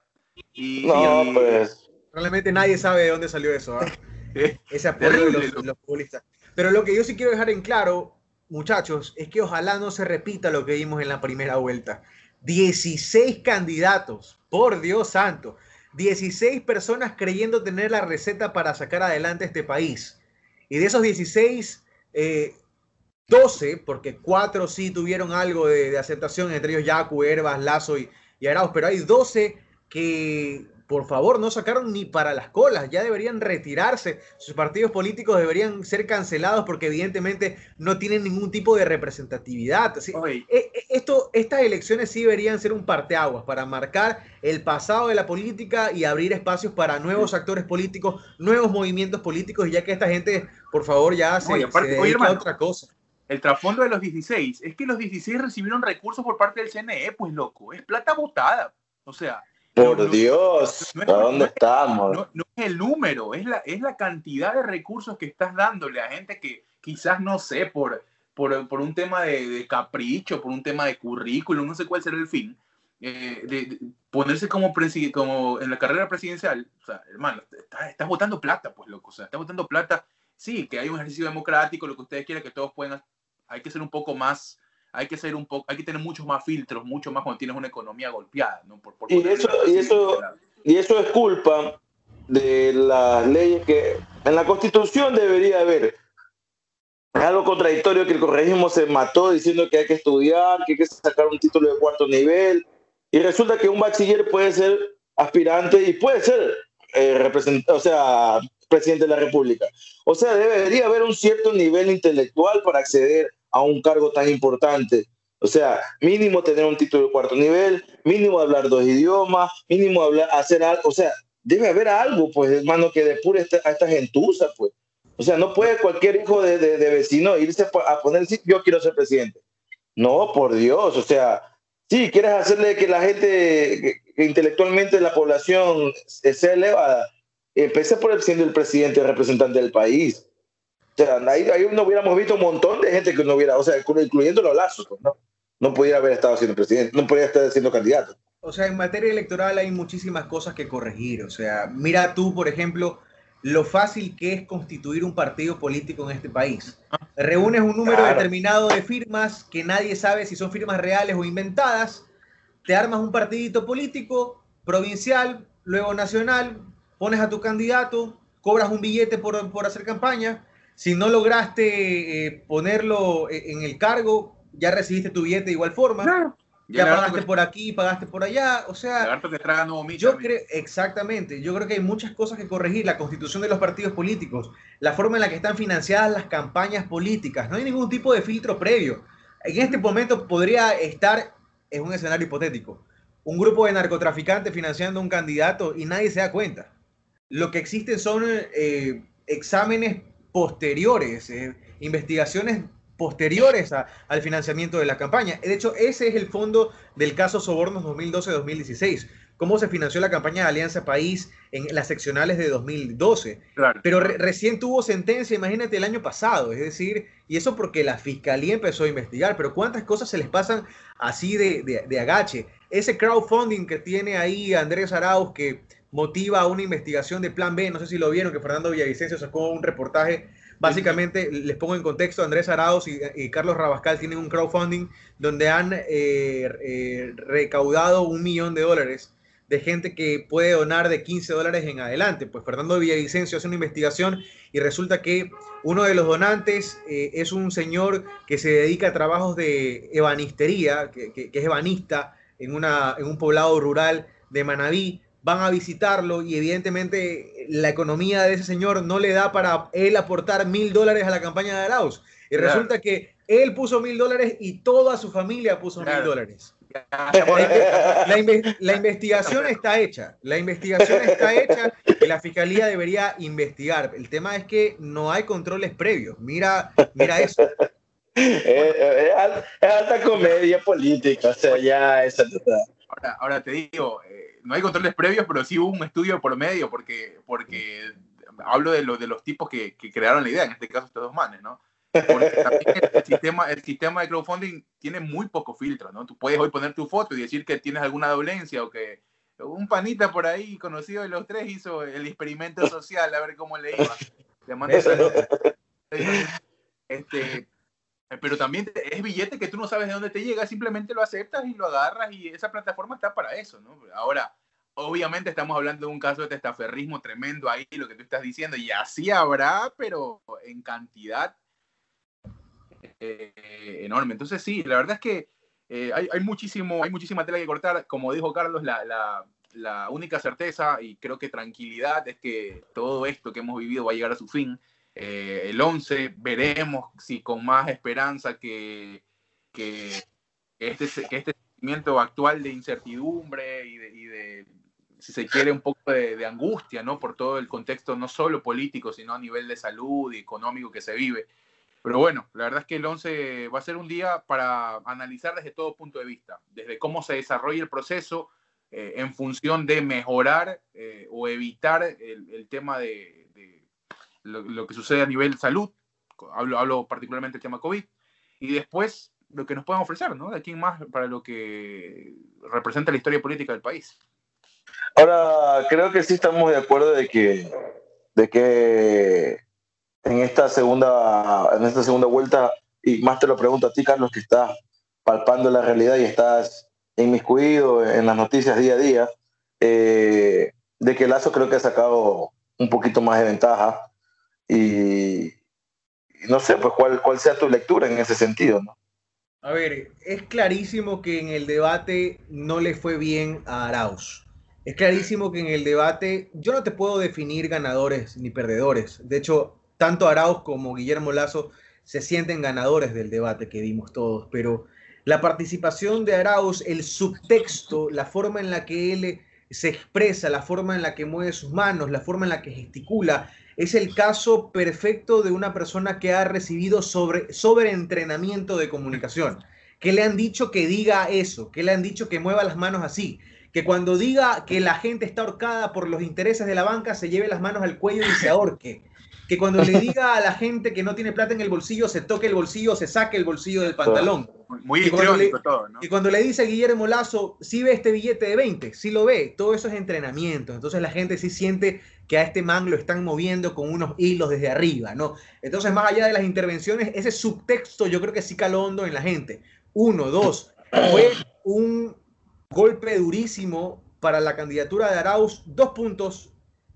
Y, no, pues. Realmente nadie sabe de dónde salió eso. ¿ah? <laughs> Ese apoyo de los, futbolistas. Pero lo que yo sí quiero dejar en claro, muchachos, es que ojalá no se repita lo que vimos en la primera vuelta. 16 candidatos, por Dios santo. 16 personas creyendo tener la receta para sacar adelante este país. Y de esos 16, 12, eh, porque 4 sí tuvieron algo de, aceptación, entre ellos Yacu, Herbas, Lazo y, y Arauz, pero hay 12 que por favor, no sacaron ni para las colas, ya deberían retirarse, sus partidos políticos deberían ser cancelados porque evidentemente no tienen ningún tipo de representatividad. E, e, esto, estas elecciones sí deberían ser un parteaguas para marcar el pasado de la política y abrir espacios para nuevos actores políticos, nuevos movimientos políticos, ya que esta gente, por favor, ya se, dedica a otra cosa. El trasfondo de los 16 es que los 16 recibieron recursos por parte del CNE, pues loco, es plata botada. O sea, por Dios, ¿a dónde estamos? No, es el número, es la, es la cantidad de recursos que estás dándole a gente que quizás, no sé, por, por, un tema de, capricho, por un tema de currículum, no sé cuál será el fin, eh, de, ponerse como, como en la carrera presidencial. O sea, hermano, estás, estás votando plata, pues, loco. O sea, estás votando plata. Sí, que hay un ejercicio democrático, lo que ustedes quieran, que todos puedan. Hay que ser un poco más hay que ser un poco, hay que tener muchos más filtros, mucho más cuando tienes una economía golpeada, ¿no? y, eso, y, eso, y eso es culpa de las leyes que en la Constitución debería haber. Es algo contradictorio que el correísmo se mató diciendo que hay que estudiar, que hay que sacar un título de cuarto nivel, y resulta que un bachiller puede ser aspirante y puede ser eh, o sea, presidente de la República. O sea, debería haber un cierto nivel intelectual para acceder a un cargo tan importante. O sea, mínimo tener un título de cuarto nivel, mínimo hablar dos idiomas, mínimo hablar, hacer algo. O sea, debe haber algo, pues, hermano, que depure a esta gentuza, pues. O sea, no puede cualquier hijo de, de, vecino irse a poner, yo quiero ser presidente. No, por Dios, o sea, sí, quieres hacerle que la gente, intelectualmente la población sea elevada, empecé por el siendo el presidente, representante del país. O sea, ahí, ahí no hubiéramos visto un montón de gente que no hubiera, o sea, incluyendo los lazos, pues, ¿no? No podía haber estado siendo presidente, no podía estar siendo candidato. O sea, en materia electoral hay muchísimas cosas que corregir. O sea, mira tú, por ejemplo, lo fácil que es constituir un partido político en este país. Reúnes un número determinado de firmas que nadie sabe si son firmas reales o inventadas, te armas un partidito político, provincial, luego nacional, pones a tu candidato, cobras un billete por, por hacer campaña, si no lograste eh, ponerlo eh, en el cargo, ya recibiste tu billete de igual forma. Ya, pagaste por aquí, pagaste por allá, o sea, yo creo exactamente, yo creo que hay muchas cosas que corregir, la constitución de los partidos políticos, la forma en la que están financiadas las campañas políticas, no hay ningún tipo de filtro previo. En este momento podría estar, es un escenario hipotético, un grupo de narcotraficantes financiando un candidato y nadie se da cuenta. Lo que existen son eh, exámenes posteriores, eh, investigaciones posteriores al financiamiento de la campaña. De hecho, ese es el fondo del caso Sobornos 2012-2016. Cómo se financió la campaña de Alianza País en las seccionales de 2012. Pero recién tuvo sentencia, imagínate, el año pasado. Es decir, y eso porque la fiscalía empezó a investigar. Pero cuántas cosas se les pasan así de, de agache. Ese crowdfunding que tiene ahí Andrés Arauz, que motiva una investigación de Plan B. No sé si lo vieron, que Fernando Villavicencio sacó un reportaje. Básicamente, les pongo en contexto, Andrés Arauz y, Carlos Rabascal tienen un crowdfunding donde han eh, eh, recaudado un millón de dólares de gente que puede donar de 15 dólares en adelante. Pues Fernando Villavicencio hace una investigación y resulta que uno de los donantes eh, es un señor que se dedica a trabajos de ebanistería, que, que es ebanista en, una, en un poblado rural de Manabí van a visitarlo y evidentemente la economía de ese señor no le da para él aportar mil dólares a la campaña de Arauz. Y resulta que él puso mil dólares y toda su familia puso mil dólares. <laughs> La, investigación está hecha, la investigación está hecha y la fiscalía debería investigar. El tema es que no hay controles previos. Mira, mira eso. Es, alta comedia política, o sea, ya esa Ahora, ahora te digo, eh, no hay controles previos, pero sí hubo un estudio por porque, porque hablo de, lo, de los tipos que, que, crearon la idea, en este caso estos dos manes, ¿no? el, <laughs> sistema, el sistema de crowdfunding tiene muy poco filtro, ¿no? Tú puedes hoy poner tu foto y decir que tienes alguna dolencia o que un panita por ahí conocido de los tres hizo el experimento social a ver cómo le iba. este, pero también es billete que tú no sabes de dónde te llega, simplemente lo aceptas y lo agarras y esa plataforma está para eso, ¿no? Ahora, obviamente estamos hablando de un caso de testaferrismo tremendo ahí, lo que tú estás diciendo, y así habrá, pero en cantidad eh, enorme. Entonces sí, la verdad es que eh, hay, hay, muchísimo, hay muchísima tela que cortar. Como dijo Carlos, la, la, la, única certeza y creo que tranquilidad es que todo esto que hemos vivido va a llegar a su fin. Eh, el 11 veremos si con más esperanza que, que, este, este sentimiento actual de incertidumbre y de, y de si se quiere, un poco de, angustia, ¿no? Por todo el contexto, no solo político, sino a nivel de salud y económico que se vive. Pero bueno, la verdad es que el 11 va a ser un día para analizar desde todo punto de vista, desde cómo se desarrolla el proceso eh, en función de mejorar eh, o evitar el, tema de, lo, que sucede a nivel salud, hablo, hablo particularmente del tema COVID, y después lo que nos puedan ofrecer, ¿no? De aquí en más para lo que representa la historia política del país. Ahora, creo que sí estamos de acuerdo de que, de que en esta segunda, en esta segunda vuelta, y más te lo pregunto a ti, Carlos, que estás palpando la realidad y estás inmiscuido en las noticias día a día, eh, de que Lazo creo que ha sacado un poquito más de ventaja y, no sé, pues cuál, cuál sea tu lectura en ese sentido, ¿no? A ver, es clarísimo que en el debate no le fue bien a Arauz. Es clarísimo que en el debate yo no te puedo definir ganadores ni perdedores. De hecho, tanto Arauz como Guillermo Lazo se sienten ganadores del debate que vimos todos, pero la participación de Arauz, el subtexto, la forma en la que él se expresa, la forma en la que mueve sus manos, la forma en la que gesticula, es el caso perfecto de una persona que ha recibido sobre, sobre entrenamiento de comunicación, que le han dicho que diga eso, que le han dicho que mueva las manos así, que cuando diga que la gente está ahorcada por los intereses de la banca, se lleve las manos al cuello y se ahorque. Que cuando le diga a la gente que no tiene plata en el bolsillo, se toque el bolsillo, se saque el bolsillo del pantalón. Muy y cuando, le, todo, ¿no? y cuando le dice a Guillermo Lazo, si ve este billete de 20, si lo ve, todo eso es entrenamiento. Entonces la gente sí siente que a este man lo están moviendo con unos hilos desde arriba, ¿no? Entonces, más allá de las intervenciones, ese subtexto yo creo que sí caló hondo en la gente. Uno, dos, fue un golpe durísimo para la candidatura de Arauz. Dos puntos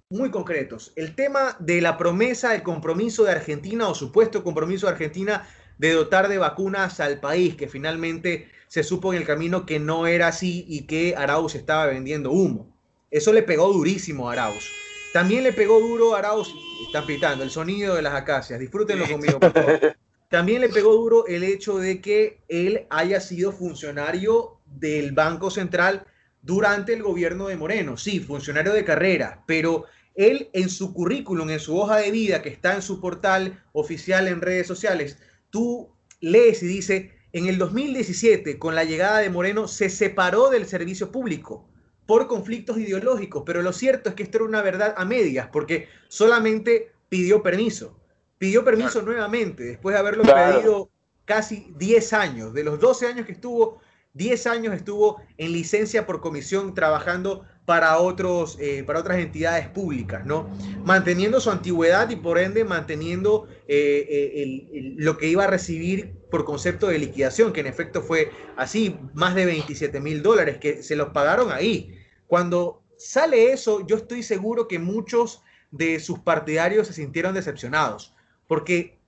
muy concretos. El tema de la promesa, el compromiso de Argentina o supuesto compromiso de Argentina de dotar de vacunas al país, que finalmente se supo en el camino que no era así y que Arauz estaba vendiendo humo. Eso le pegó durísimo a Arauz. También le pegó duro a Arauz, están pitando, el sonido de las acacias, disfrútenlo conmigo, por favor. <laughs> También le pegó duro el hecho de que él haya sido funcionario del Banco Central durante el gobierno de Moreno. Sí, funcionario de carrera, pero él en su currículum, en su hoja de vida que está en su portal oficial en redes sociales, tú lees y dice, en el 2017, con la llegada de Moreno, se separó del servicio público por conflictos ideológicos, pero lo cierto es que esto era una verdad a medias, porque solamente pidió permiso. Pidió permiso nuevamente, después de haberlo pedido casi 10 años. De los 12 años que estuvo, 10 años estuvo en licencia por comisión trabajando para, otros, eh, para otras entidades públicas, ¿no? Manteniendo su antigüedad y por ende manteniendo eh, eh, lo que iba a recibir por concepto de liquidación, que en efecto fue así, más de 27 mil dólares, que se los pagaron ahí. Cuando sale eso, yo estoy seguro que muchos de sus partidarios se sintieron decepcionados, porque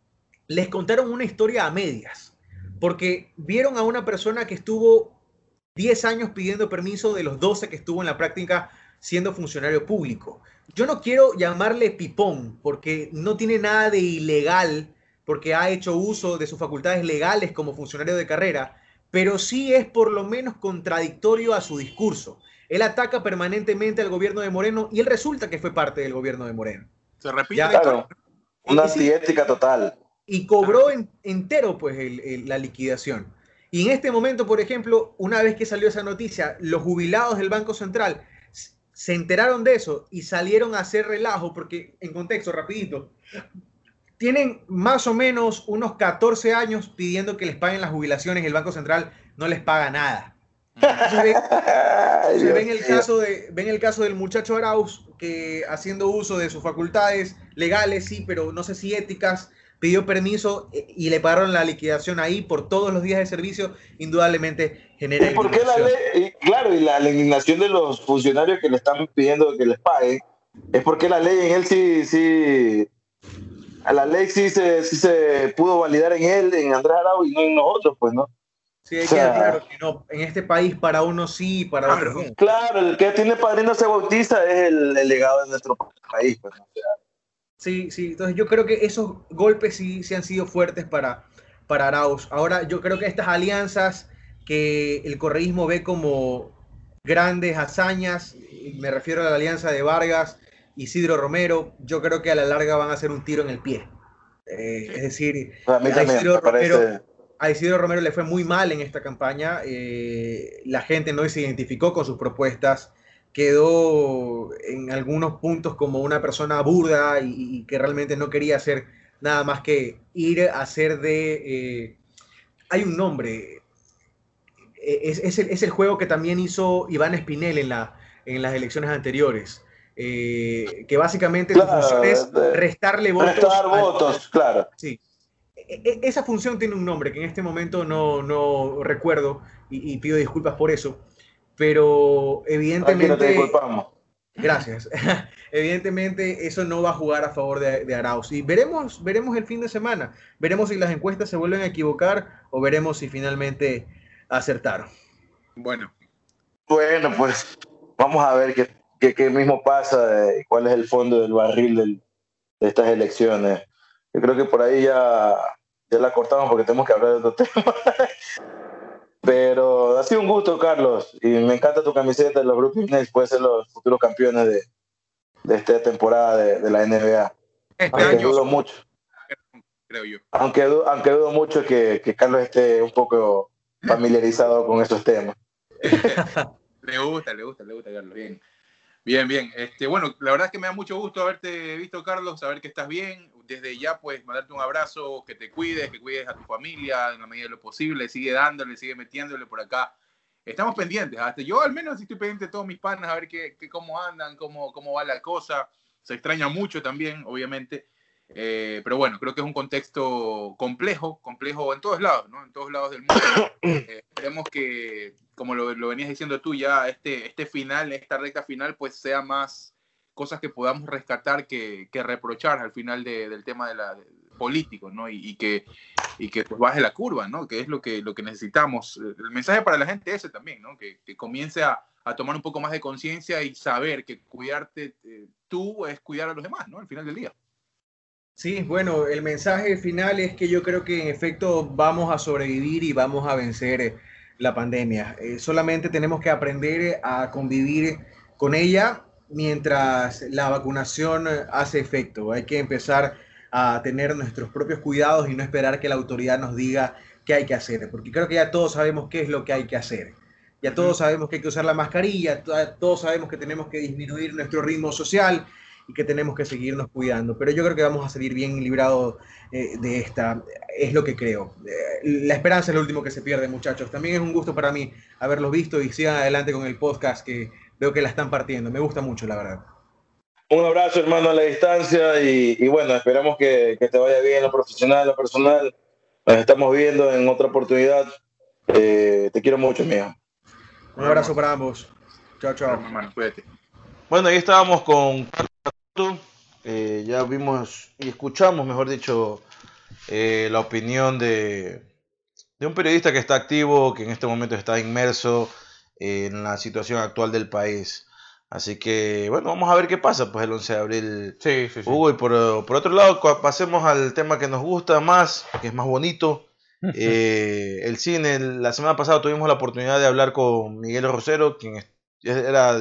les contaron una historia a medias porque vieron a una persona que estuvo 10 años pidiendo permiso de los 12 que estuvo en la práctica siendo funcionario público. Yo no quiero llamarle pipón porque no tiene nada de ilegal, porque ha hecho uso de sus facultades legales como funcionario de carrera, pero sí es por lo menos contradictorio a su discurso. Él ataca permanentemente al gobierno de Moreno y él resulta que fue parte del gobierno de Moreno. Se repite. una antiética total y cobró entero pues la liquidación. Y en este momento, por ejemplo, una vez que salió esa noticia, los jubilados del Banco Central se enteraron de eso y salieron a hacer relajo, porque en contexto, rapidito, tienen más o menos unos 14 años pidiendo que les paguen las jubilaciones y el Banco Central no les paga nada. Ven, el caso de, ven el caso del muchacho Arauz que haciendo uso de sus facultades legales, sí, pero no sé si éticas, pidió permiso eh, y le pagaron la liquidación ahí por todos los días de servicio, indudablemente genera... ¿Y por qué la ley? claro, y la, indignación de los funcionarios que le están pidiendo que les paguen, es porque la ley en él sí, sí a la ley sí se, se pudo validar en él, en Andrés Arau y no en nosotros, pues, ¿no? Sí, hay que claro que no, en este país para uno sí, para claro, otro no. Claro, el que tiene padrino se bautiza es el, legado de nuestro país, pues, Sí, sí, entonces yo creo que esos golpes sí, sí han sido fuertes para, para Arauz. Ahora, yo creo que estas alianzas que el correísmo ve como grandes hazañas, me refiero a la alianza de Vargas, Isidro Romero, yo creo que a la larga van a ser un tiro en el pie. Eh, es decir, a, Isidro Romero, le fue muy mal en esta campaña, eh, la gente no se identificó con sus propuestas, quedó en algunos puntos como una persona burda y, que realmente no quería hacer nada más que ir a hacer de... Eh, hay un nombre, es, el, juego que también hizo Iván Espinel en, la, en las elecciones anteriores. Eh, que básicamente su función es restarle votos. Restar votos, claro. Sí. E, e, esa función tiene un nombre que en este momento no, no recuerdo y, pido disculpas por eso, pero evidentemente... Gracias. <laughs> evidentemente eso no va a jugar a favor de, de, Arauz. Y veremos, veremos el fin de semana. Veremos si las encuestas se vuelven a equivocar o veremos si finalmente acertaron. Bueno. Bueno, pues vamos a ver qué, qué, mismo pasa y cuál es el fondo del barril de estas elecciones. Yo creo que por ahí ya, ya la cortamos porque tenemos que hablar de otro <laughs> tema. Pero ha sido un gusto, Carlos, y me encanta tu camiseta de los Brooklyn Nets, puede ser los futuros campeones de, de esta temporada de, la NBA. Este aunque dudo mucho. Creo yo. Aunque, aunque dudo mucho que, que Carlos esté un poco familiarizado con esos temas. <laughs> le gusta, le gusta, le gusta, Carlos. Bien. Bien, bien. Este, bueno, la verdad es que me da mucho gusto haberte visto, Carlos, saber que estás bien. Desde ya, pues, mandarte un abrazo, que te cuides, que cuides a tu familia en la medida de lo posible. Sigue dándole, sigue metiéndole por acá. Estamos pendientes. Hasta yo, al menos, estoy pendiente de todos mis panas, a ver qué, cómo andan, cómo, cómo va la cosa. Se extraña mucho también, obviamente. Eh, pero bueno, creo que es un contexto complejo, complejo en todos lados, ¿no? En todos lados del mundo. <coughs> Eh, esperemos que como lo, lo, venías diciendo tú, ya este, este final, esta recta final, pues sea más cosas que podamos rescatar que, que reprochar al final del tema de la, político, ¿no? Y, que, y que pues baje la curva, ¿no? Que es lo que, lo que necesitamos. El mensaje para la gente ese también, ¿no? Que, que comience a, a, tomar un poco más de conciencia y saber que cuidarte eh, tú es cuidar a los demás, ¿no? Al final del día. Sí, bueno, el mensaje final es que yo creo que en efecto vamos a sobrevivir y vamos a vencer la pandemia. Eh, solamente tenemos que aprender a convivir con ella mientras la vacunación hace efecto. Hay que empezar a tener nuestros propios cuidados y no esperar que la autoridad nos diga qué hay que hacer, porque creo que ya todos sabemos qué es lo que hay que hacer. Ya todos sabemos que hay que usar la mascarilla, todos sabemos que tenemos que disminuir nuestro ritmo social, y que tenemos que seguirnos cuidando. Pero yo creo que vamos a salir bien librados eh, de esta, es lo que creo. Eh, la esperanza es lo último que se pierde, muchachos. También es un gusto para mí haberlos visto y sigan adelante con el podcast que veo que la están partiendo. Me gusta mucho, la verdad. Un abrazo, hermano, a la distancia y, bueno, esperamos que, te vaya bien en lo profesional, lo personal. Nos estamos viendo en otra oportunidad. Eh, te quiero mucho, mío. Un abrazo para ambos. Chao, chao. Bueno, ahí estábamos con eh, ya vimos y escuchamos, mejor dicho, eh, la opinión de, de, un periodista que está activo, que en este momento está inmerso en la situación actual del país. Así que, bueno, vamos a ver qué pasa, pues el 11 de abril. Sí, sí, Hugo, y por, otro lado, pasemos al tema que nos gusta más, que es más bonito. <laughs> Eh, el cine, la semana pasada tuvimos la oportunidad de hablar con Miguel Rosero, quien, era,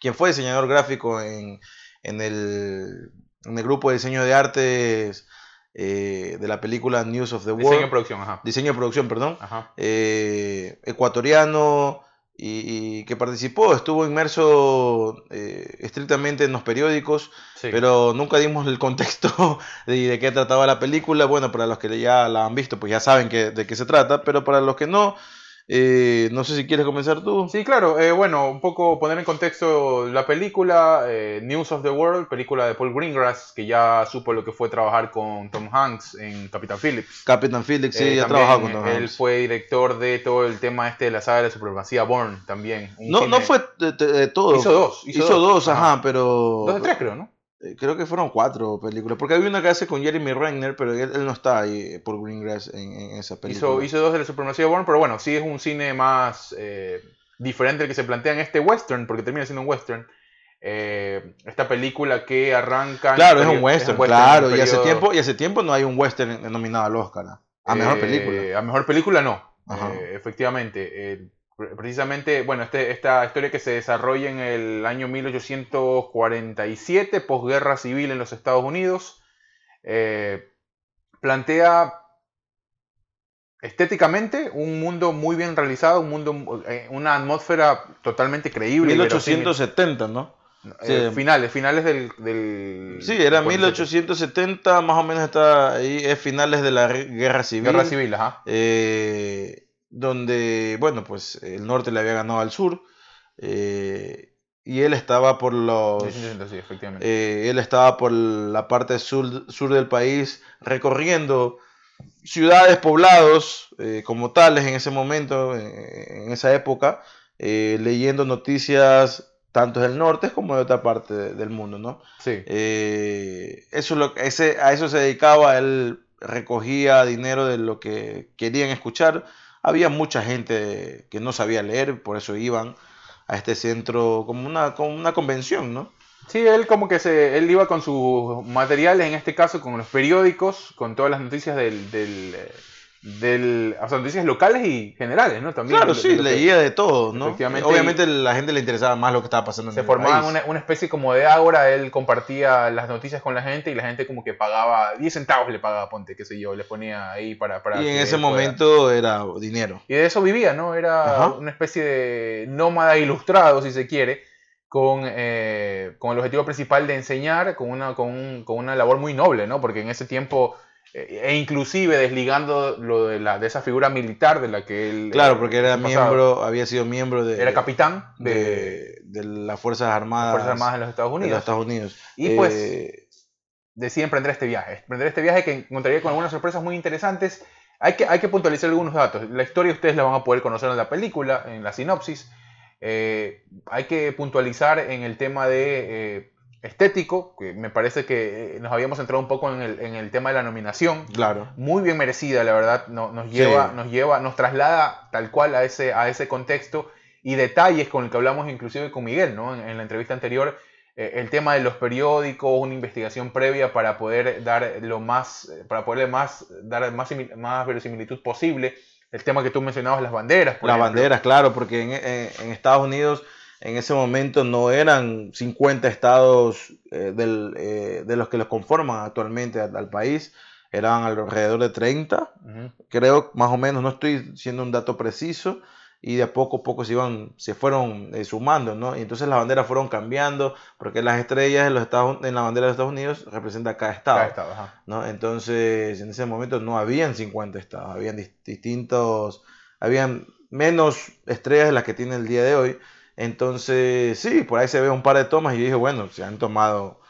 quien fue diseñador gráfico en, en el, en el grupo de diseño de artes eh, de la película News of the World. Diseño de producción, ajá. Diseño de producción, perdón. Ajá. Eh, ecuatoriano, y, que participó, estuvo inmerso eh, estrictamente en los periódicos, pero nunca dimos el contexto <laughs> de, de, qué trataba la película. Bueno, para los que ya la han visto, pues ya saben que, de qué se trata, pero para los que no, eh, no sé si quieres comenzar tú. Sí, claro. Eh, bueno, un poco poner en contexto la película, eh, News of the World, película de Paul Greengrass, que ya supo lo que fue trabajar con Tom Hanks en Capitán Phillips. Capitán Phillips, sí, ya trabajado con Tom Él fue director de todo el tema este de la saga de la supremacía Bourne también. No, no fue de, todo. Hizo dos. Hizo, dos, ajá, pero... Dos de tres creo, ¿no? Eh, creo que fueron cuatro películas, porque había una que hace con Jeremy Renner, pero él, no está ahí por Greengrass en, en esa película. Hizo, dos de la Supremacía Born, pero bueno, sí es un cine más eh, diferente al que se plantea en este western, porque termina siendo un western. Eh, esta película que arranca... Claro, es un western, claro, y hace, tiempo, y hace tiempo no hay un western nominado al Oscar, a mejor película. A mejor película no, efectivamente precisamente, bueno, este, esta historia que se desarrolla en el año 1847, posguerra civil en los Estados Unidos, eh, plantea estéticamente un mundo muy bien realizado, un mundo, eh, una atmósfera totalmente creíble. 1870, ¿no? Eh, finales, finales del, Sí, era 1870, más o menos está ahí, es finales de la guerra civil. Guerra civil, ajá. Eh, donde, bueno, pues el norte le había ganado al sur. Eh, y él estaba por los. Eh, él estaba por la parte sur, sur del país recorriendo ciudades, poblados eh, como tales en ese momento, en esa época, leyendo noticias tanto del norte como de otra parte del mundo, ¿no? Sí. eso lo, ese, a eso se dedicaba, él recogía dinero de lo que querían escuchar había mucha gente que no sabía leer, por eso iban a este centro como una, como una convención, ¿no? Sí, él como que se, él iba con sus materiales, en este caso con los periódicos, con todas las noticias del, del del, o sea, noticias locales y generales, ¿no? También claro, sí, leía de todo, ¿no? Obviamente la gente le interesaba más lo que estaba pasando en Se formaba una, una, especie como de ágora, él compartía las noticias con la gente y la gente como que pagaba, 10 centavos le pagaba, ponte, qué sé yo, le ponía ahí para... para y en ese momento era dinero. Y de eso vivía, ¿no? Era una especie de nómada ilustrado, si se quiere, con, eh, con el objetivo principal de enseñar, con una, con, con una labor muy noble, ¿no? Porque en ese tiempo e inclusive desligando lo de, la, de esa figura militar de la que él... Claro, porque era miembro, había sido miembro de... Era capitán de, de, las Fuerzas Armadas. Fuerzas Armadas de los Estados Unidos. Estados Unidos. Y pues eh, decide emprender este viaje. Emprender este viaje que encontraría con algunas sorpresas muy interesantes. Hay que, hay que puntualizar algunos datos. La historia ustedes la van a poder conocer en la película, en la sinopsis. Eh, hay que puntualizar en el tema de eh, estético, que me parece que eh, nos habíamos entrado un poco en el, en el tema de la nominación. Claro. Muy bien merecida, la verdad. nos, lleva, nos lleva, nos traslada tal cual a ese, a ese contexto y detalles con el que hablamos inclusive con Miguel, ¿no? En, la entrevista anterior, eh, el tema de los periódicos, una investigación previa para poder dar lo más, para poderle más, dar más, más verosimilitud posible. El tema que tú mencionabas, las banderas. las banderas, claro, porque en, en Estados Unidos en ese momento no eran 50 estados eh, eh, de los que los conforman actualmente al, país, eran alrededor de 30, creo más o menos, no estoy siendo un dato preciso, y de a poco a poco se, iban, se fueron eh, sumando, ¿no? Y entonces las banderas fueron cambiando, porque las estrellas en, los Estados, en la bandera de Estados Unidos representan cada estado, cada estado ¿no? Entonces en ese momento no habían 50 estados, habían distintos, habían menos estrellas de las que tiene el día de hoy, entonces, sí, por ahí se ve un par de tomas y dije, bueno, se han tomado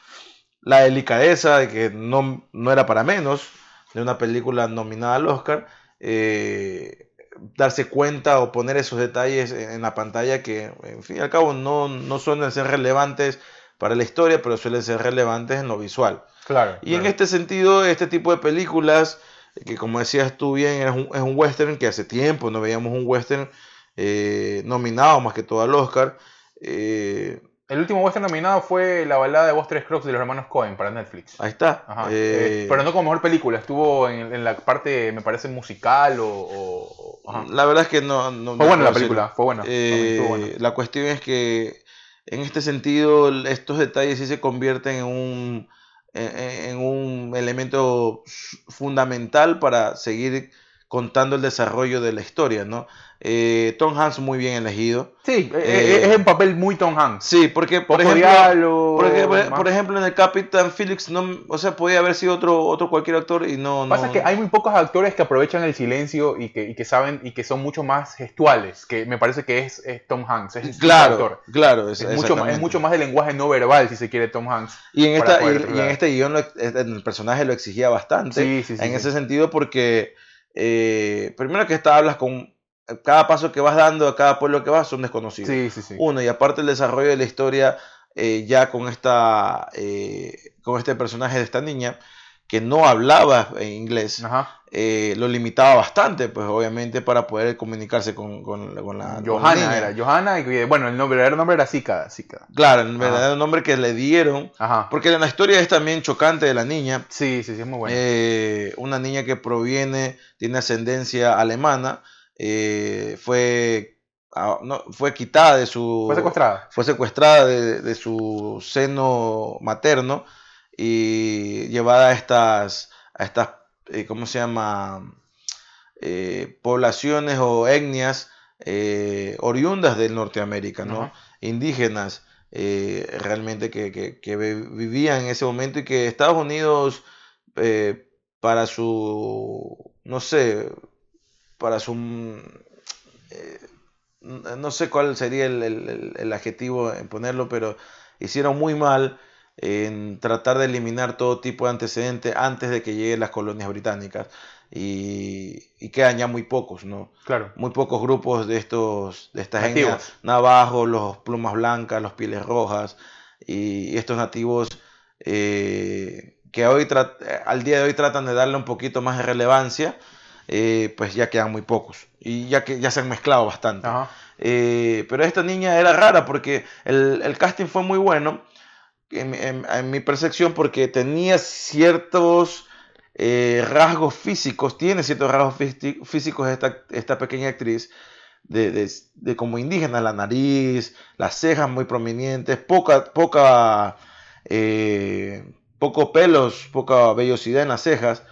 la delicadeza de que no, no era para menos de una película nominada al Oscar, eh, darse cuenta o poner esos detalles en la pantalla que, en fin y al cabo, no, no suelen ser relevantes para la historia, pero suelen ser relevantes en lo visual. Claro. Y en este sentido, este tipo de películas, que como decías tú bien, es un, es un western, que hace tiempo no veíamos un western eh, nominado más que todo al Oscar. Eh, el último western nominado fue la balada de Tres Crocs de los hermanos Cohen para Netflix. Ahí está. Eh, pero no como mejor película, estuvo en, la parte, me parece, musical o... La verdad es que no... fue buena la película, fue buena. La cuestión es que en este sentido estos detalles sí se convierten en un, en un elemento fundamental para seguir contando el desarrollo de la historia, ¿no? Eh, Tom Hanks muy bien elegido. Sí, eh, eh, es un papel muy Tom Hanks. Sí, porque por ejemplo, por ejemplo, en el Capitán Felix, no, o sea, podía haber sido otro, otro cualquier actor y no. Pasa que hay muy pocos actores que aprovechan el silencio y que, y que, saben y que son mucho más gestuales, que me parece que es, Tom Hanks. Es claro, claro, es, mucho más, es mucho más de lenguaje no verbal, si se quiere, Tom Hanks. Y en, esta, y, en este guion el personaje lo exigía bastante. Sí, sí, sí, en ese sentido, porque primero que está, hablas con cada paso que vas dando, a cada pueblo que vas, son desconocidos. Sí, sí, sí. Uno, y aparte el desarrollo de la historia, eh, ya con, esta, eh, con este personaje de esta niña, que no hablaba inglés, eh, lo limitaba bastante, pues obviamente para poder comunicarse con, con, la Johanna era, Johanna, y bueno, el, nombre, verdadero nombre era Zika. Claro, el verdadero nombre que le dieron, porque la historia es también chocante de la niña. Sí, sí, sí, es muy buena. una niña que proviene, tiene ascendencia alemana, eh, fue, ah, no, fue quitada de su... Fue secuestrada. Fue secuestrada de, su seno materno y llevada a estas, a estas eh, ¿cómo se llama? Eh, poblaciones o etnias oriundas de Norteamérica, ¿no? Indígenas. realmente que, que, vivían en ese momento y que Estados Unidos para su, no sé, para su... Eh, no sé cuál sería el, adjetivo en ponerlo, pero hicieron muy mal en tratar de eliminar todo tipo de antecedentes antes de que lleguen las colonias británicas. Y, quedan ya muy pocos, ¿no? Claro. Muy pocos grupos de estos, de estas etnias, navajos, los plumas blancas, los pieles rojas, y estos nativos eh, que hoy al día de hoy tratan de darle un poquito más de relevancia, eh, pues ya quedan muy pocos y ya que ya se han mezclado bastante. Eh, pero esta niña era rara porque el, casting fue muy bueno en, mi percepción porque tenía ciertos eh, rasgos físicos, tiene ciertos rasgos físicos esta, esta pequeña actriz. De, como indígena, la nariz, las cejas muy prominentes, poca, poca, poco pelos, poca vellosidad en las cejas,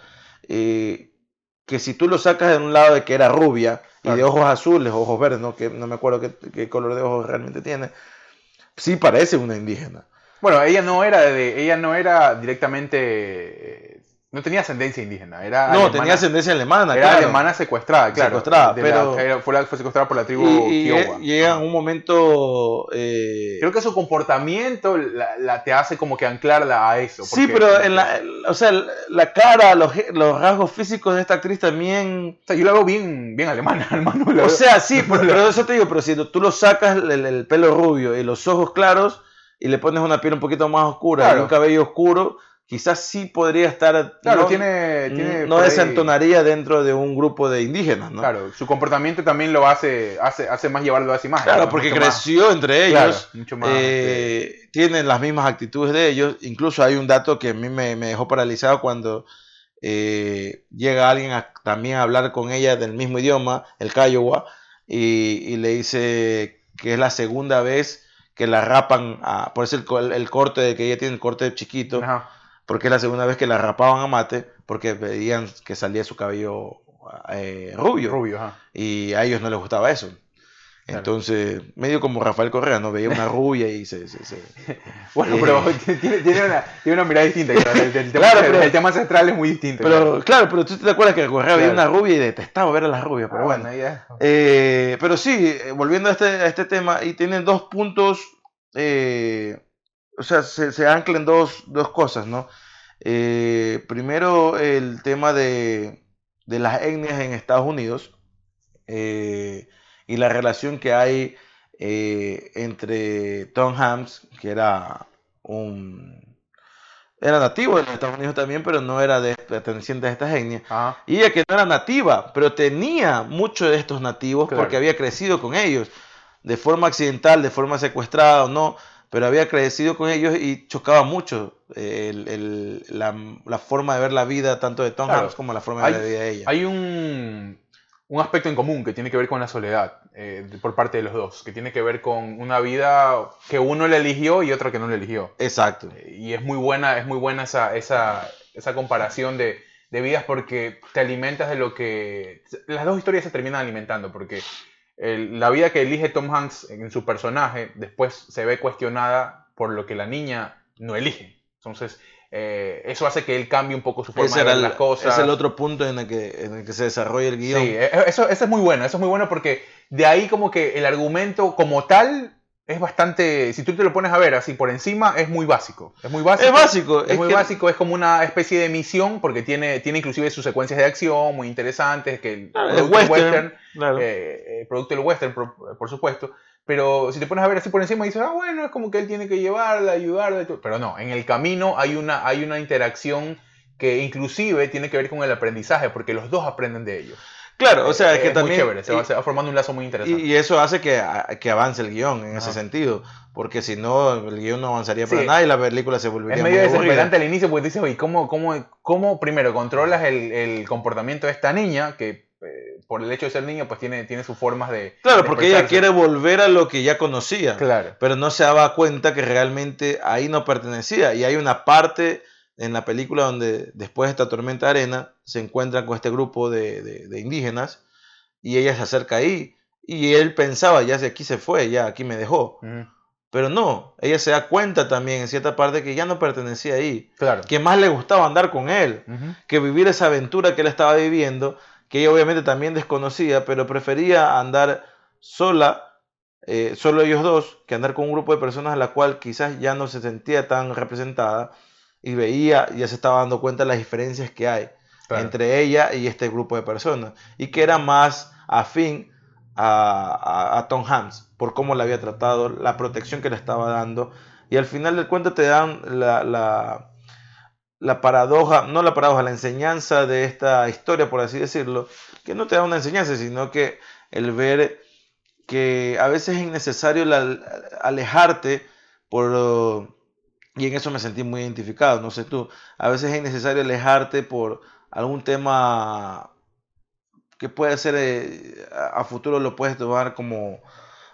que si tú lo sacas de un lado de que era rubia y de ojos azules, ojos verdes, ¿no? que no me acuerdo qué, color de ojos realmente tiene, sí parece una indígena. Bueno, ella no era de, ella no era directamente no tenía ascendencia indígena, era No, tenía ascendencia alemana, Era alemana secuestrada, claro. Secuestrada, pero... fue, secuestrada por la tribu y, Kiowa. Llega en un momento... Eh, Creo que su comportamiento la, te hace como que anclarla a eso. Sí, pero en la, o sea, la cara, los, rasgos físicos de esta actriz también... O sea, yo la veo bien, bien alemana, <laughs> hermano. O sea, sí, pero, eso te digo, pero si tú lo sacas el, pelo rubio y los ojos claros y le pones una piel un poquito más oscura y un cabello oscuro quizás sí podría estar. Claro, no, tiene, tiene. No desentonaría dentro de un grupo de indígenas, ¿no? Claro, su comportamiento también lo hace, hace, hace más llevarlo a esa imagen. Claro, porque creció entre ellos. mucho más, eh, Tienen las mismas actitudes de ellos. Incluso hay un dato que a mí me, dejó paralizado cuando eh, llega alguien a, también a hablar con ella del mismo idioma, el Kiowa, y, le dice que es la segunda vez que la rapan, por eso el, el, corte de que ella tiene el corte chiquito. Ajá porque es la segunda vez que la rapaban a mate, porque veían que salía su cabello eh, rubio. Rubio, Y a ellos no les gustaba eso. Entonces, medio como Rafael Correa, ¿no? Veía una rubia y se... <laughs> bueno, pero eh, <laughs> tiene, una, tiene, una, mirada distinta. El, <laughs> tema, claro, pero, el tema ancestral es muy distinto. Pero, claro. pero tú te acuerdas que Correa veía una rubia y detestaba ver a las rubias, pero ah, bueno. Eh, pero sí, volviendo a este, a este tema, y tienen dos puntos o sea, se, anclan dos, dos cosas, ¿no? Eh, primero, el tema de, las etnias en Estados Unidos eh, y la relación que hay eh, entre Tom Hanks, que era un era nativo de los Estados Unidos también, pero no era de, perteneciente a estas etnias. Y ella que no era nativa, pero tenía muchos de estos nativos porque había crecido con ellos, de forma accidental, de forma secuestrada o no, pero había crecido con ellos y chocaba mucho eh, la, forma de ver la vida tanto de Tom Hanks como la forma de ver la vida de ella. Hay un, aspecto en común que tiene que ver con la soledad eh, por parte de los dos, que tiene que ver con una vida que uno le eligió y otro que no le eligió. Exacto. y es muy buena, es muy buena esa, esa, esa comparación de, vidas porque te alimentas de lo que... Las dos historias se terminan alimentando porque la vida que elige Tom Hanks en su personaje después se ve cuestionada por lo que la niña no elige. Entonces, eh, eso hace que él cambie un poco su forma de ver las cosas. Es el otro punto en el que, en el que se desarrolla el guion. Sí, e, e, eso, eso es muy bueno, eso es muy bueno porque de ahí como que el argumento como tal es bastante, si tú te lo pones a ver así por encima, es muy básico. Es muy básico. Es básico. Es, muy básico, es como una especie de misión porque tiene, tiene inclusive sus secuencias de acción muy interesantes, que el producto western, western eh, eh, producto del western, por, supuesto. Pero si te pones a ver así por encima, dices, ah, bueno, es como que él tiene que llevarla, ayudarla. Pero no, en el camino hay una, hay una interacción que inclusive tiene que ver con el aprendizaje, porque los dos aprenden de ello. Claro, o sea, es, que también... Muy chévere, se, va, formando un lazo muy interesante. Y, eso hace que, que, avance el guion en ese sentido, porque si no, el guion no avanzaría para nada y la película se volvería Es medio desesperante al inicio porque dices, oye, ¿cómo, cómo, cómo primero controlas el, el comportamiento de esta niña que eh, por el hecho de ser niña, pues tiene, tiene sus formas de. Claro, porque ella quiere volver a lo que ya conocía. Claro. Pero no se daba cuenta que realmente ahí no pertenecía. Y hay una parte en la película donde después de esta tormenta de arena se encuentran con este grupo de, indígenas y ella se acerca ahí y él pensaba, ya aquí se fue, ya aquí me dejó. Pero no, ella se da cuenta también en cierta parte que ya no pertenecía ahí. Claro. Que más le gustaba andar con él, que vivir esa aventura que él estaba viviendo, que ella obviamente también desconocía, pero prefería andar sola, eh, solo ellos dos, que andar con un grupo de personas a la cual quizás ya no se sentía tan representada y veía, ya se estaba dando cuenta de las diferencias que hay entre ella y este grupo de personas y que era más afín a, Tom Hanks por cómo le había tratado, la protección que le estaba dando y al final del cuento te dan la, la, la paradoja, no la paradoja, la enseñanza de esta historia, por así decirlo, que no te da una enseñanza, sino que el ver que a veces es innecesario alejarte por y en eso me sentí muy identificado, no sé tú. A veces es necesario alejarte por algún tema que puede ser eh, a futuro lo puedes tomar como,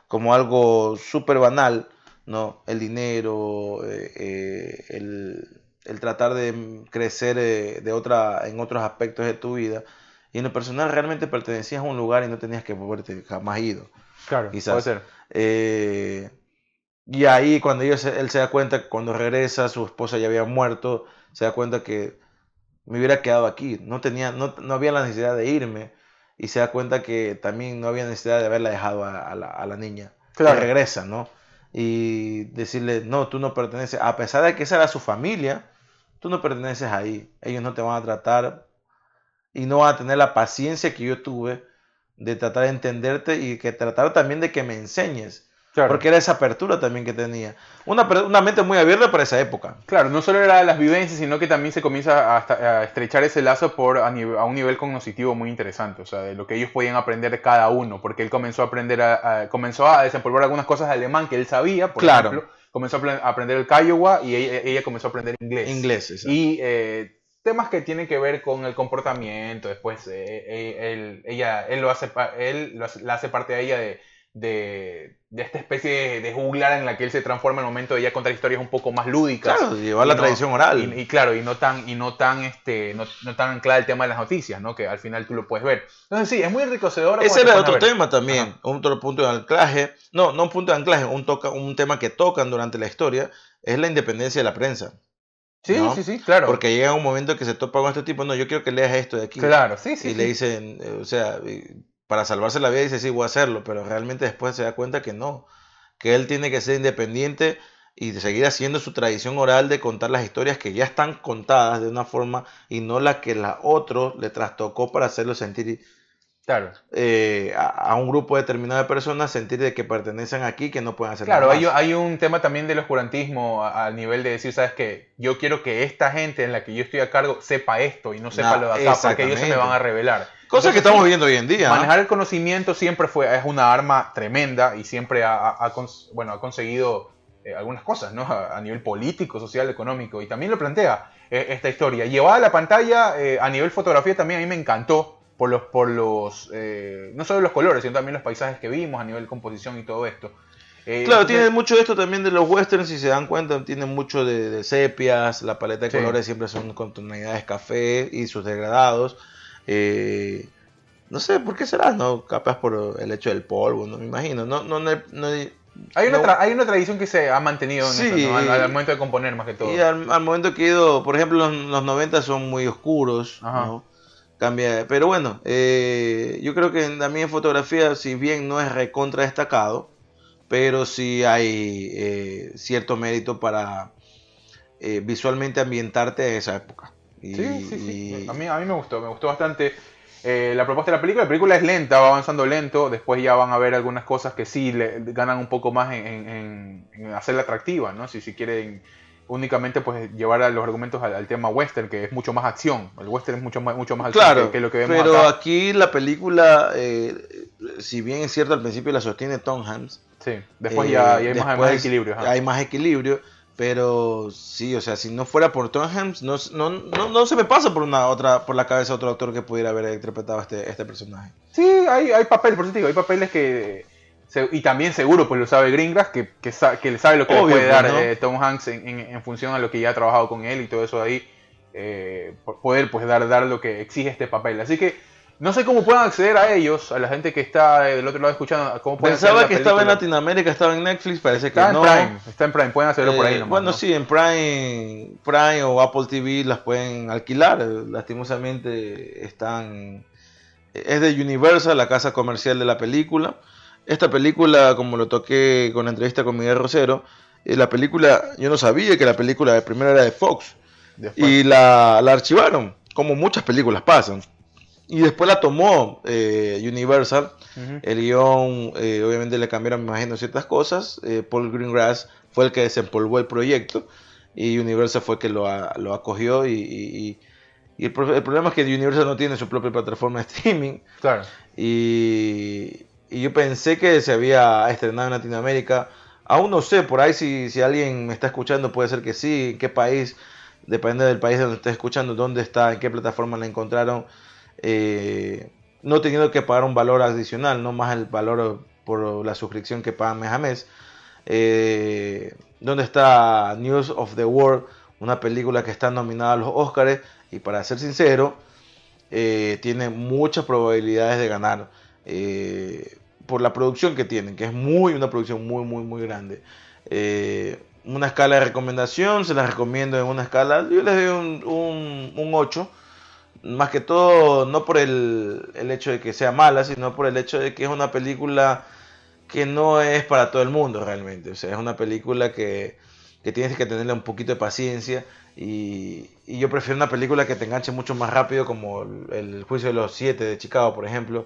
como algo súper banal, ¿no? El dinero, eh, eh, el, tratar de crecer de otra, en otros aspectos de tu vida. Y en lo personal realmente pertenecías a un lugar y no tenías que moverte jamás ido. Claro, quizás. Puede ser. Y ahí cuando él se da cuenta que cuando regresa su esposa ya había muerto, se da cuenta que me hubiera quedado aquí, no, tenía, no, había la necesidad de irme y se da cuenta que también no había necesidad de haberla dejado a, la, niña. Claro. regresa, ¿no? Y decirle, no, tú no perteneces, a pesar de que esa era su familia, tú no perteneces ahí, ellos no te van a tratar y no van a tener la paciencia que yo tuve de tratar de entenderte y que tratar también de que me enseñes porque era esa apertura también que tenía. Una, una, mente muy abierta para esa época. Claro, no solo era las vivencias, sino que también se comienza a, estrechar ese lazo por, a, un nivel cognoscitivo muy interesante, o sea, de lo que ellos podían aprender de cada uno, porque él comenzó a aprender, a, comenzó a desenvolver algunas cosas de alemán que él sabía, por ejemplo, comenzó a aprender el Kiowa y ella, comenzó a aprender inglés. Inglés, exacto. Y eh, temas que tienen que ver con el comportamiento, después eh, eh, él, ella, él, lo hace, él lo hace, la hace parte de ella de de, esta especie de, juglar en la que él se transforma en el momento de ya contar historias un poco más lúdicas. Claro, llevar la tradición oral. Y, claro, y no tan, y no tan, este, no, no tan claro el tema de las noticias, ¿no? Que al final tú lo puedes ver. Entonces sí, es muy enriquecedor. Ese era otro tema también, otro punto de anclaje. No, no un punto de anclaje, un, toca, un tema que tocan durante la historia es la independencia de la prensa. Sí, sí, sí, claro. Porque llega un momento que se topa con este tipo, no, yo quiero que leas esto de aquí. Claro, sí, sí. Y le dicen, eh, o sea, para salvarse la vida dice, sí, voy a hacerlo, pero realmente después se da cuenta que no, que él tiene que ser independiente y seguir haciendo su tradición oral de contar las historias que ya están contadas de una forma y no la que la otro le trastocó para hacerlo sentir claro. Eh, a, un grupo determinado de personas, sentir de que pertenecen aquí, que no pueden hacer claro, nada. Claro, hay, un tema también del oscurantismo al nivel de decir, sabes que yo quiero que esta gente en la que yo estoy a cargo sepa esto y no sepa lo de acá, porque ellos se me van a revelar. Cosa que estamos viendo hoy en día. Manejar el conocimiento siempre fue, es una arma tremenda y siempre ha, bueno, ha conseguido eh, algunas cosas, ¿no? A, nivel político, social, económico. Y también lo plantea eh, esta historia. Llevada a la pantalla, eh, a nivel fotografía también a mí me encantó por los, por los no solo los colores, sino también los paisajes que vimos, a nivel composición y todo esto. Eh, claro, tiene mucho de esto también de los westerns, si se dan cuenta, tiene mucho de, sepias, la paleta de colores siempre son con tonalidades café y sus degradados. Eh, no sé por qué será, ¿no? Capaz por el hecho del polvo, no me imagino. No, no, no, hay, una hay una tradición que se ha mantenido al, momento de componer más que todo. Y al, momento que he ido, por ejemplo, los, los 90 son muy oscuros, ¿no? Cambia, pero bueno, eh, yo creo que también en fotografía, si bien no es recontra destacado, pero sí hay eh, cierto mérito para eh, visualmente ambientarte a esa época. Sí, sí, sí. A, mí, a mí me gustó, me gustó bastante eh, la propuesta de la película. La película es lenta, va avanzando lento, después ya van a ver algunas cosas que sí le ganan un poco más en, hacerla atractiva, ¿no? Si, si quieren únicamente pues llevar a los argumentos al, tema western, que es mucho más acción. El western es mucho más, mucho más claro, que, lo que vemos Pero aquí la película, si bien es cierto al principio la sostiene Tom Hanks, Sí, después ya, hay más, equilibrio. Hay más equilibrio, pero sí, o sea, si no fuera por Tom Hanks, no, no, no, se me pasa por una otra por la cabeza otro actor que pudiera haber interpretado este, este personaje. Sí, hay, hay papeles, por eso digo, hay papeles que... y también seguro, pues lo sabe Greengrass, que, que, sabe lo que le puede pues, dar eh, Tom Hanks en, en, función a lo que ya ha trabajado con él y todo eso ahí, eh, poder pues dar, dar lo que exige este papel. Así que no sé cómo pueden acceder a ellos, a la gente que está del otro lado escuchando. ¿cómo pueden Pensaba que estaba en Latinoamérica, estaba en Netflix, parece que está no. En Prime, está en Prime, pueden hacerlo por ahí. Eh, nomás, bueno, sí, en Prime, Prime o Apple TV las pueden alquilar. Lastimosamente están. Es de Universal, la casa comercial de la película. Esta película, como lo toqué con la entrevista con Miguel Rosero, eh, la película, yo no sabía que la película de primera era de Fox. Y la, la archivaron, como muchas películas pasan. Y después la tomó eh, Universal. El guion, eh, obviamente le cambiaron, me imagino, ciertas cosas. Eh, Paul Greengrass fue el que desempolvó el proyecto. Y Universal fue el que lo, lo acogió. Y, el, problema es que Universal no tiene su propia plataforma de streaming. Claro. Y, yo pensé que se había estrenado en Latinoamérica. Aún no sé, por ahí si, si alguien me está escuchando, puede ser que sí. En qué país, depende del país donde esté escuchando, dónde está, en qué plataforma la encontraron eh, no teniendo que pagar un valor adicional, no más el valor por la suscripción que pagan mes a mes. Eh, donde está News of the World, una película que está nominada a los Oscars y para ser sincero, eh, tiene muchas probabilidades de ganar por la producción que tienen, que es muy una producción muy, muy, muy grande. una escala de recomendación, se la recomiendo en una escala, yo les doy un, un, un 8 más que todo no por el, hecho de que sea mala, sino por el hecho de que es una película que no es para todo el mundo realmente. O sea, es una película que, tienes que tenerle un poquito de paciencia y, yo prefiero una película que te enganche mucho más rápido como el, Juicio de los Siete de Chicago, por ejemplo.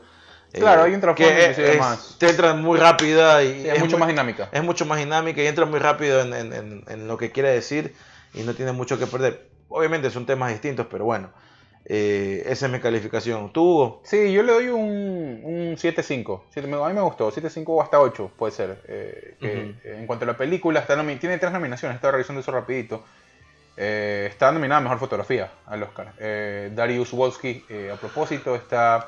Claro, hay un trasfondo que, más. Te entra muy rápida y es, mucho más dinámica. Es mucho más dinámica y entra muy rápido en, en, lo que quiere decir y no tiene mucho que perder. Obviamente son temas distintos, pero bueno. Eh, esa es mi calificación. ¿Tú, Hugo? Sí, yo le doy un, un 7-5. A mí me gustó. 7-5 o hasta 8 puede ser. Eh, en cuanto a la película, está tiene tres nominaciones. Estaba revisando eso rapidito. Eh, está nominada a Mejor Fotografía al Oscar. Darius Wolski, a propósito, está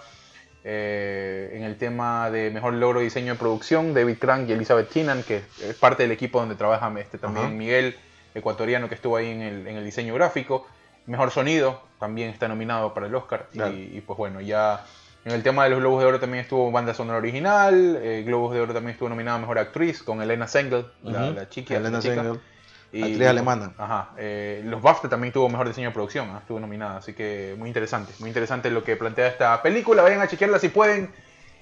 en el tema de Mejor Logro de Diseño de Producción. David Crank y Elizabeth Keenan, que es parte del equipo donde trabaja este, también Miguel, ecuatoriano, que estuvo ahí en el, en el diseño gráfico. Mejor sonido también está nominado para el Oscar. Y, pues bueno, ya en el tema de los Globos de Oro también estuvo banda sonora original. Eh, Globos de Oro también estuvo nominada a Mejor Actriz con Elena Sengel, la, chica. Elena Sengel. Y, actriz alemana. Ajá. Eh, los BAFTA también tuvo mejor diseño de producción, ¿ah? estuvo nominada, así que muy interesante, muy interesante lo que plantea esta película. Vayan a chequearla si pueden.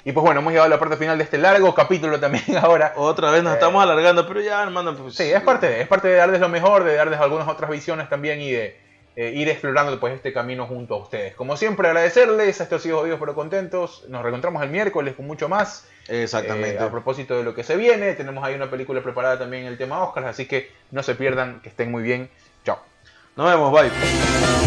Y pues bueno, hemos llegado a la parte final de este largo capítulo también <laughs> ahora. Otra vez nos estamos alargando, pero ya, hermano. Pues, sí, es parte de, es parte de darles lo mejor, de darles algunas otras visiones también y de eh, ir explorando pues, este camino junto a ustedes. Como siempre, agradecerles. Esto ha sido pero Contentos. Nos reencontramos el miércoles con mucho más. Exactamente. Eh, a propósito de lo que se viene, tenemos ahí una película preparada también en el tema Oscars, así que no se pierdan, que estén muy bien. Chao. Nos vemos, bye.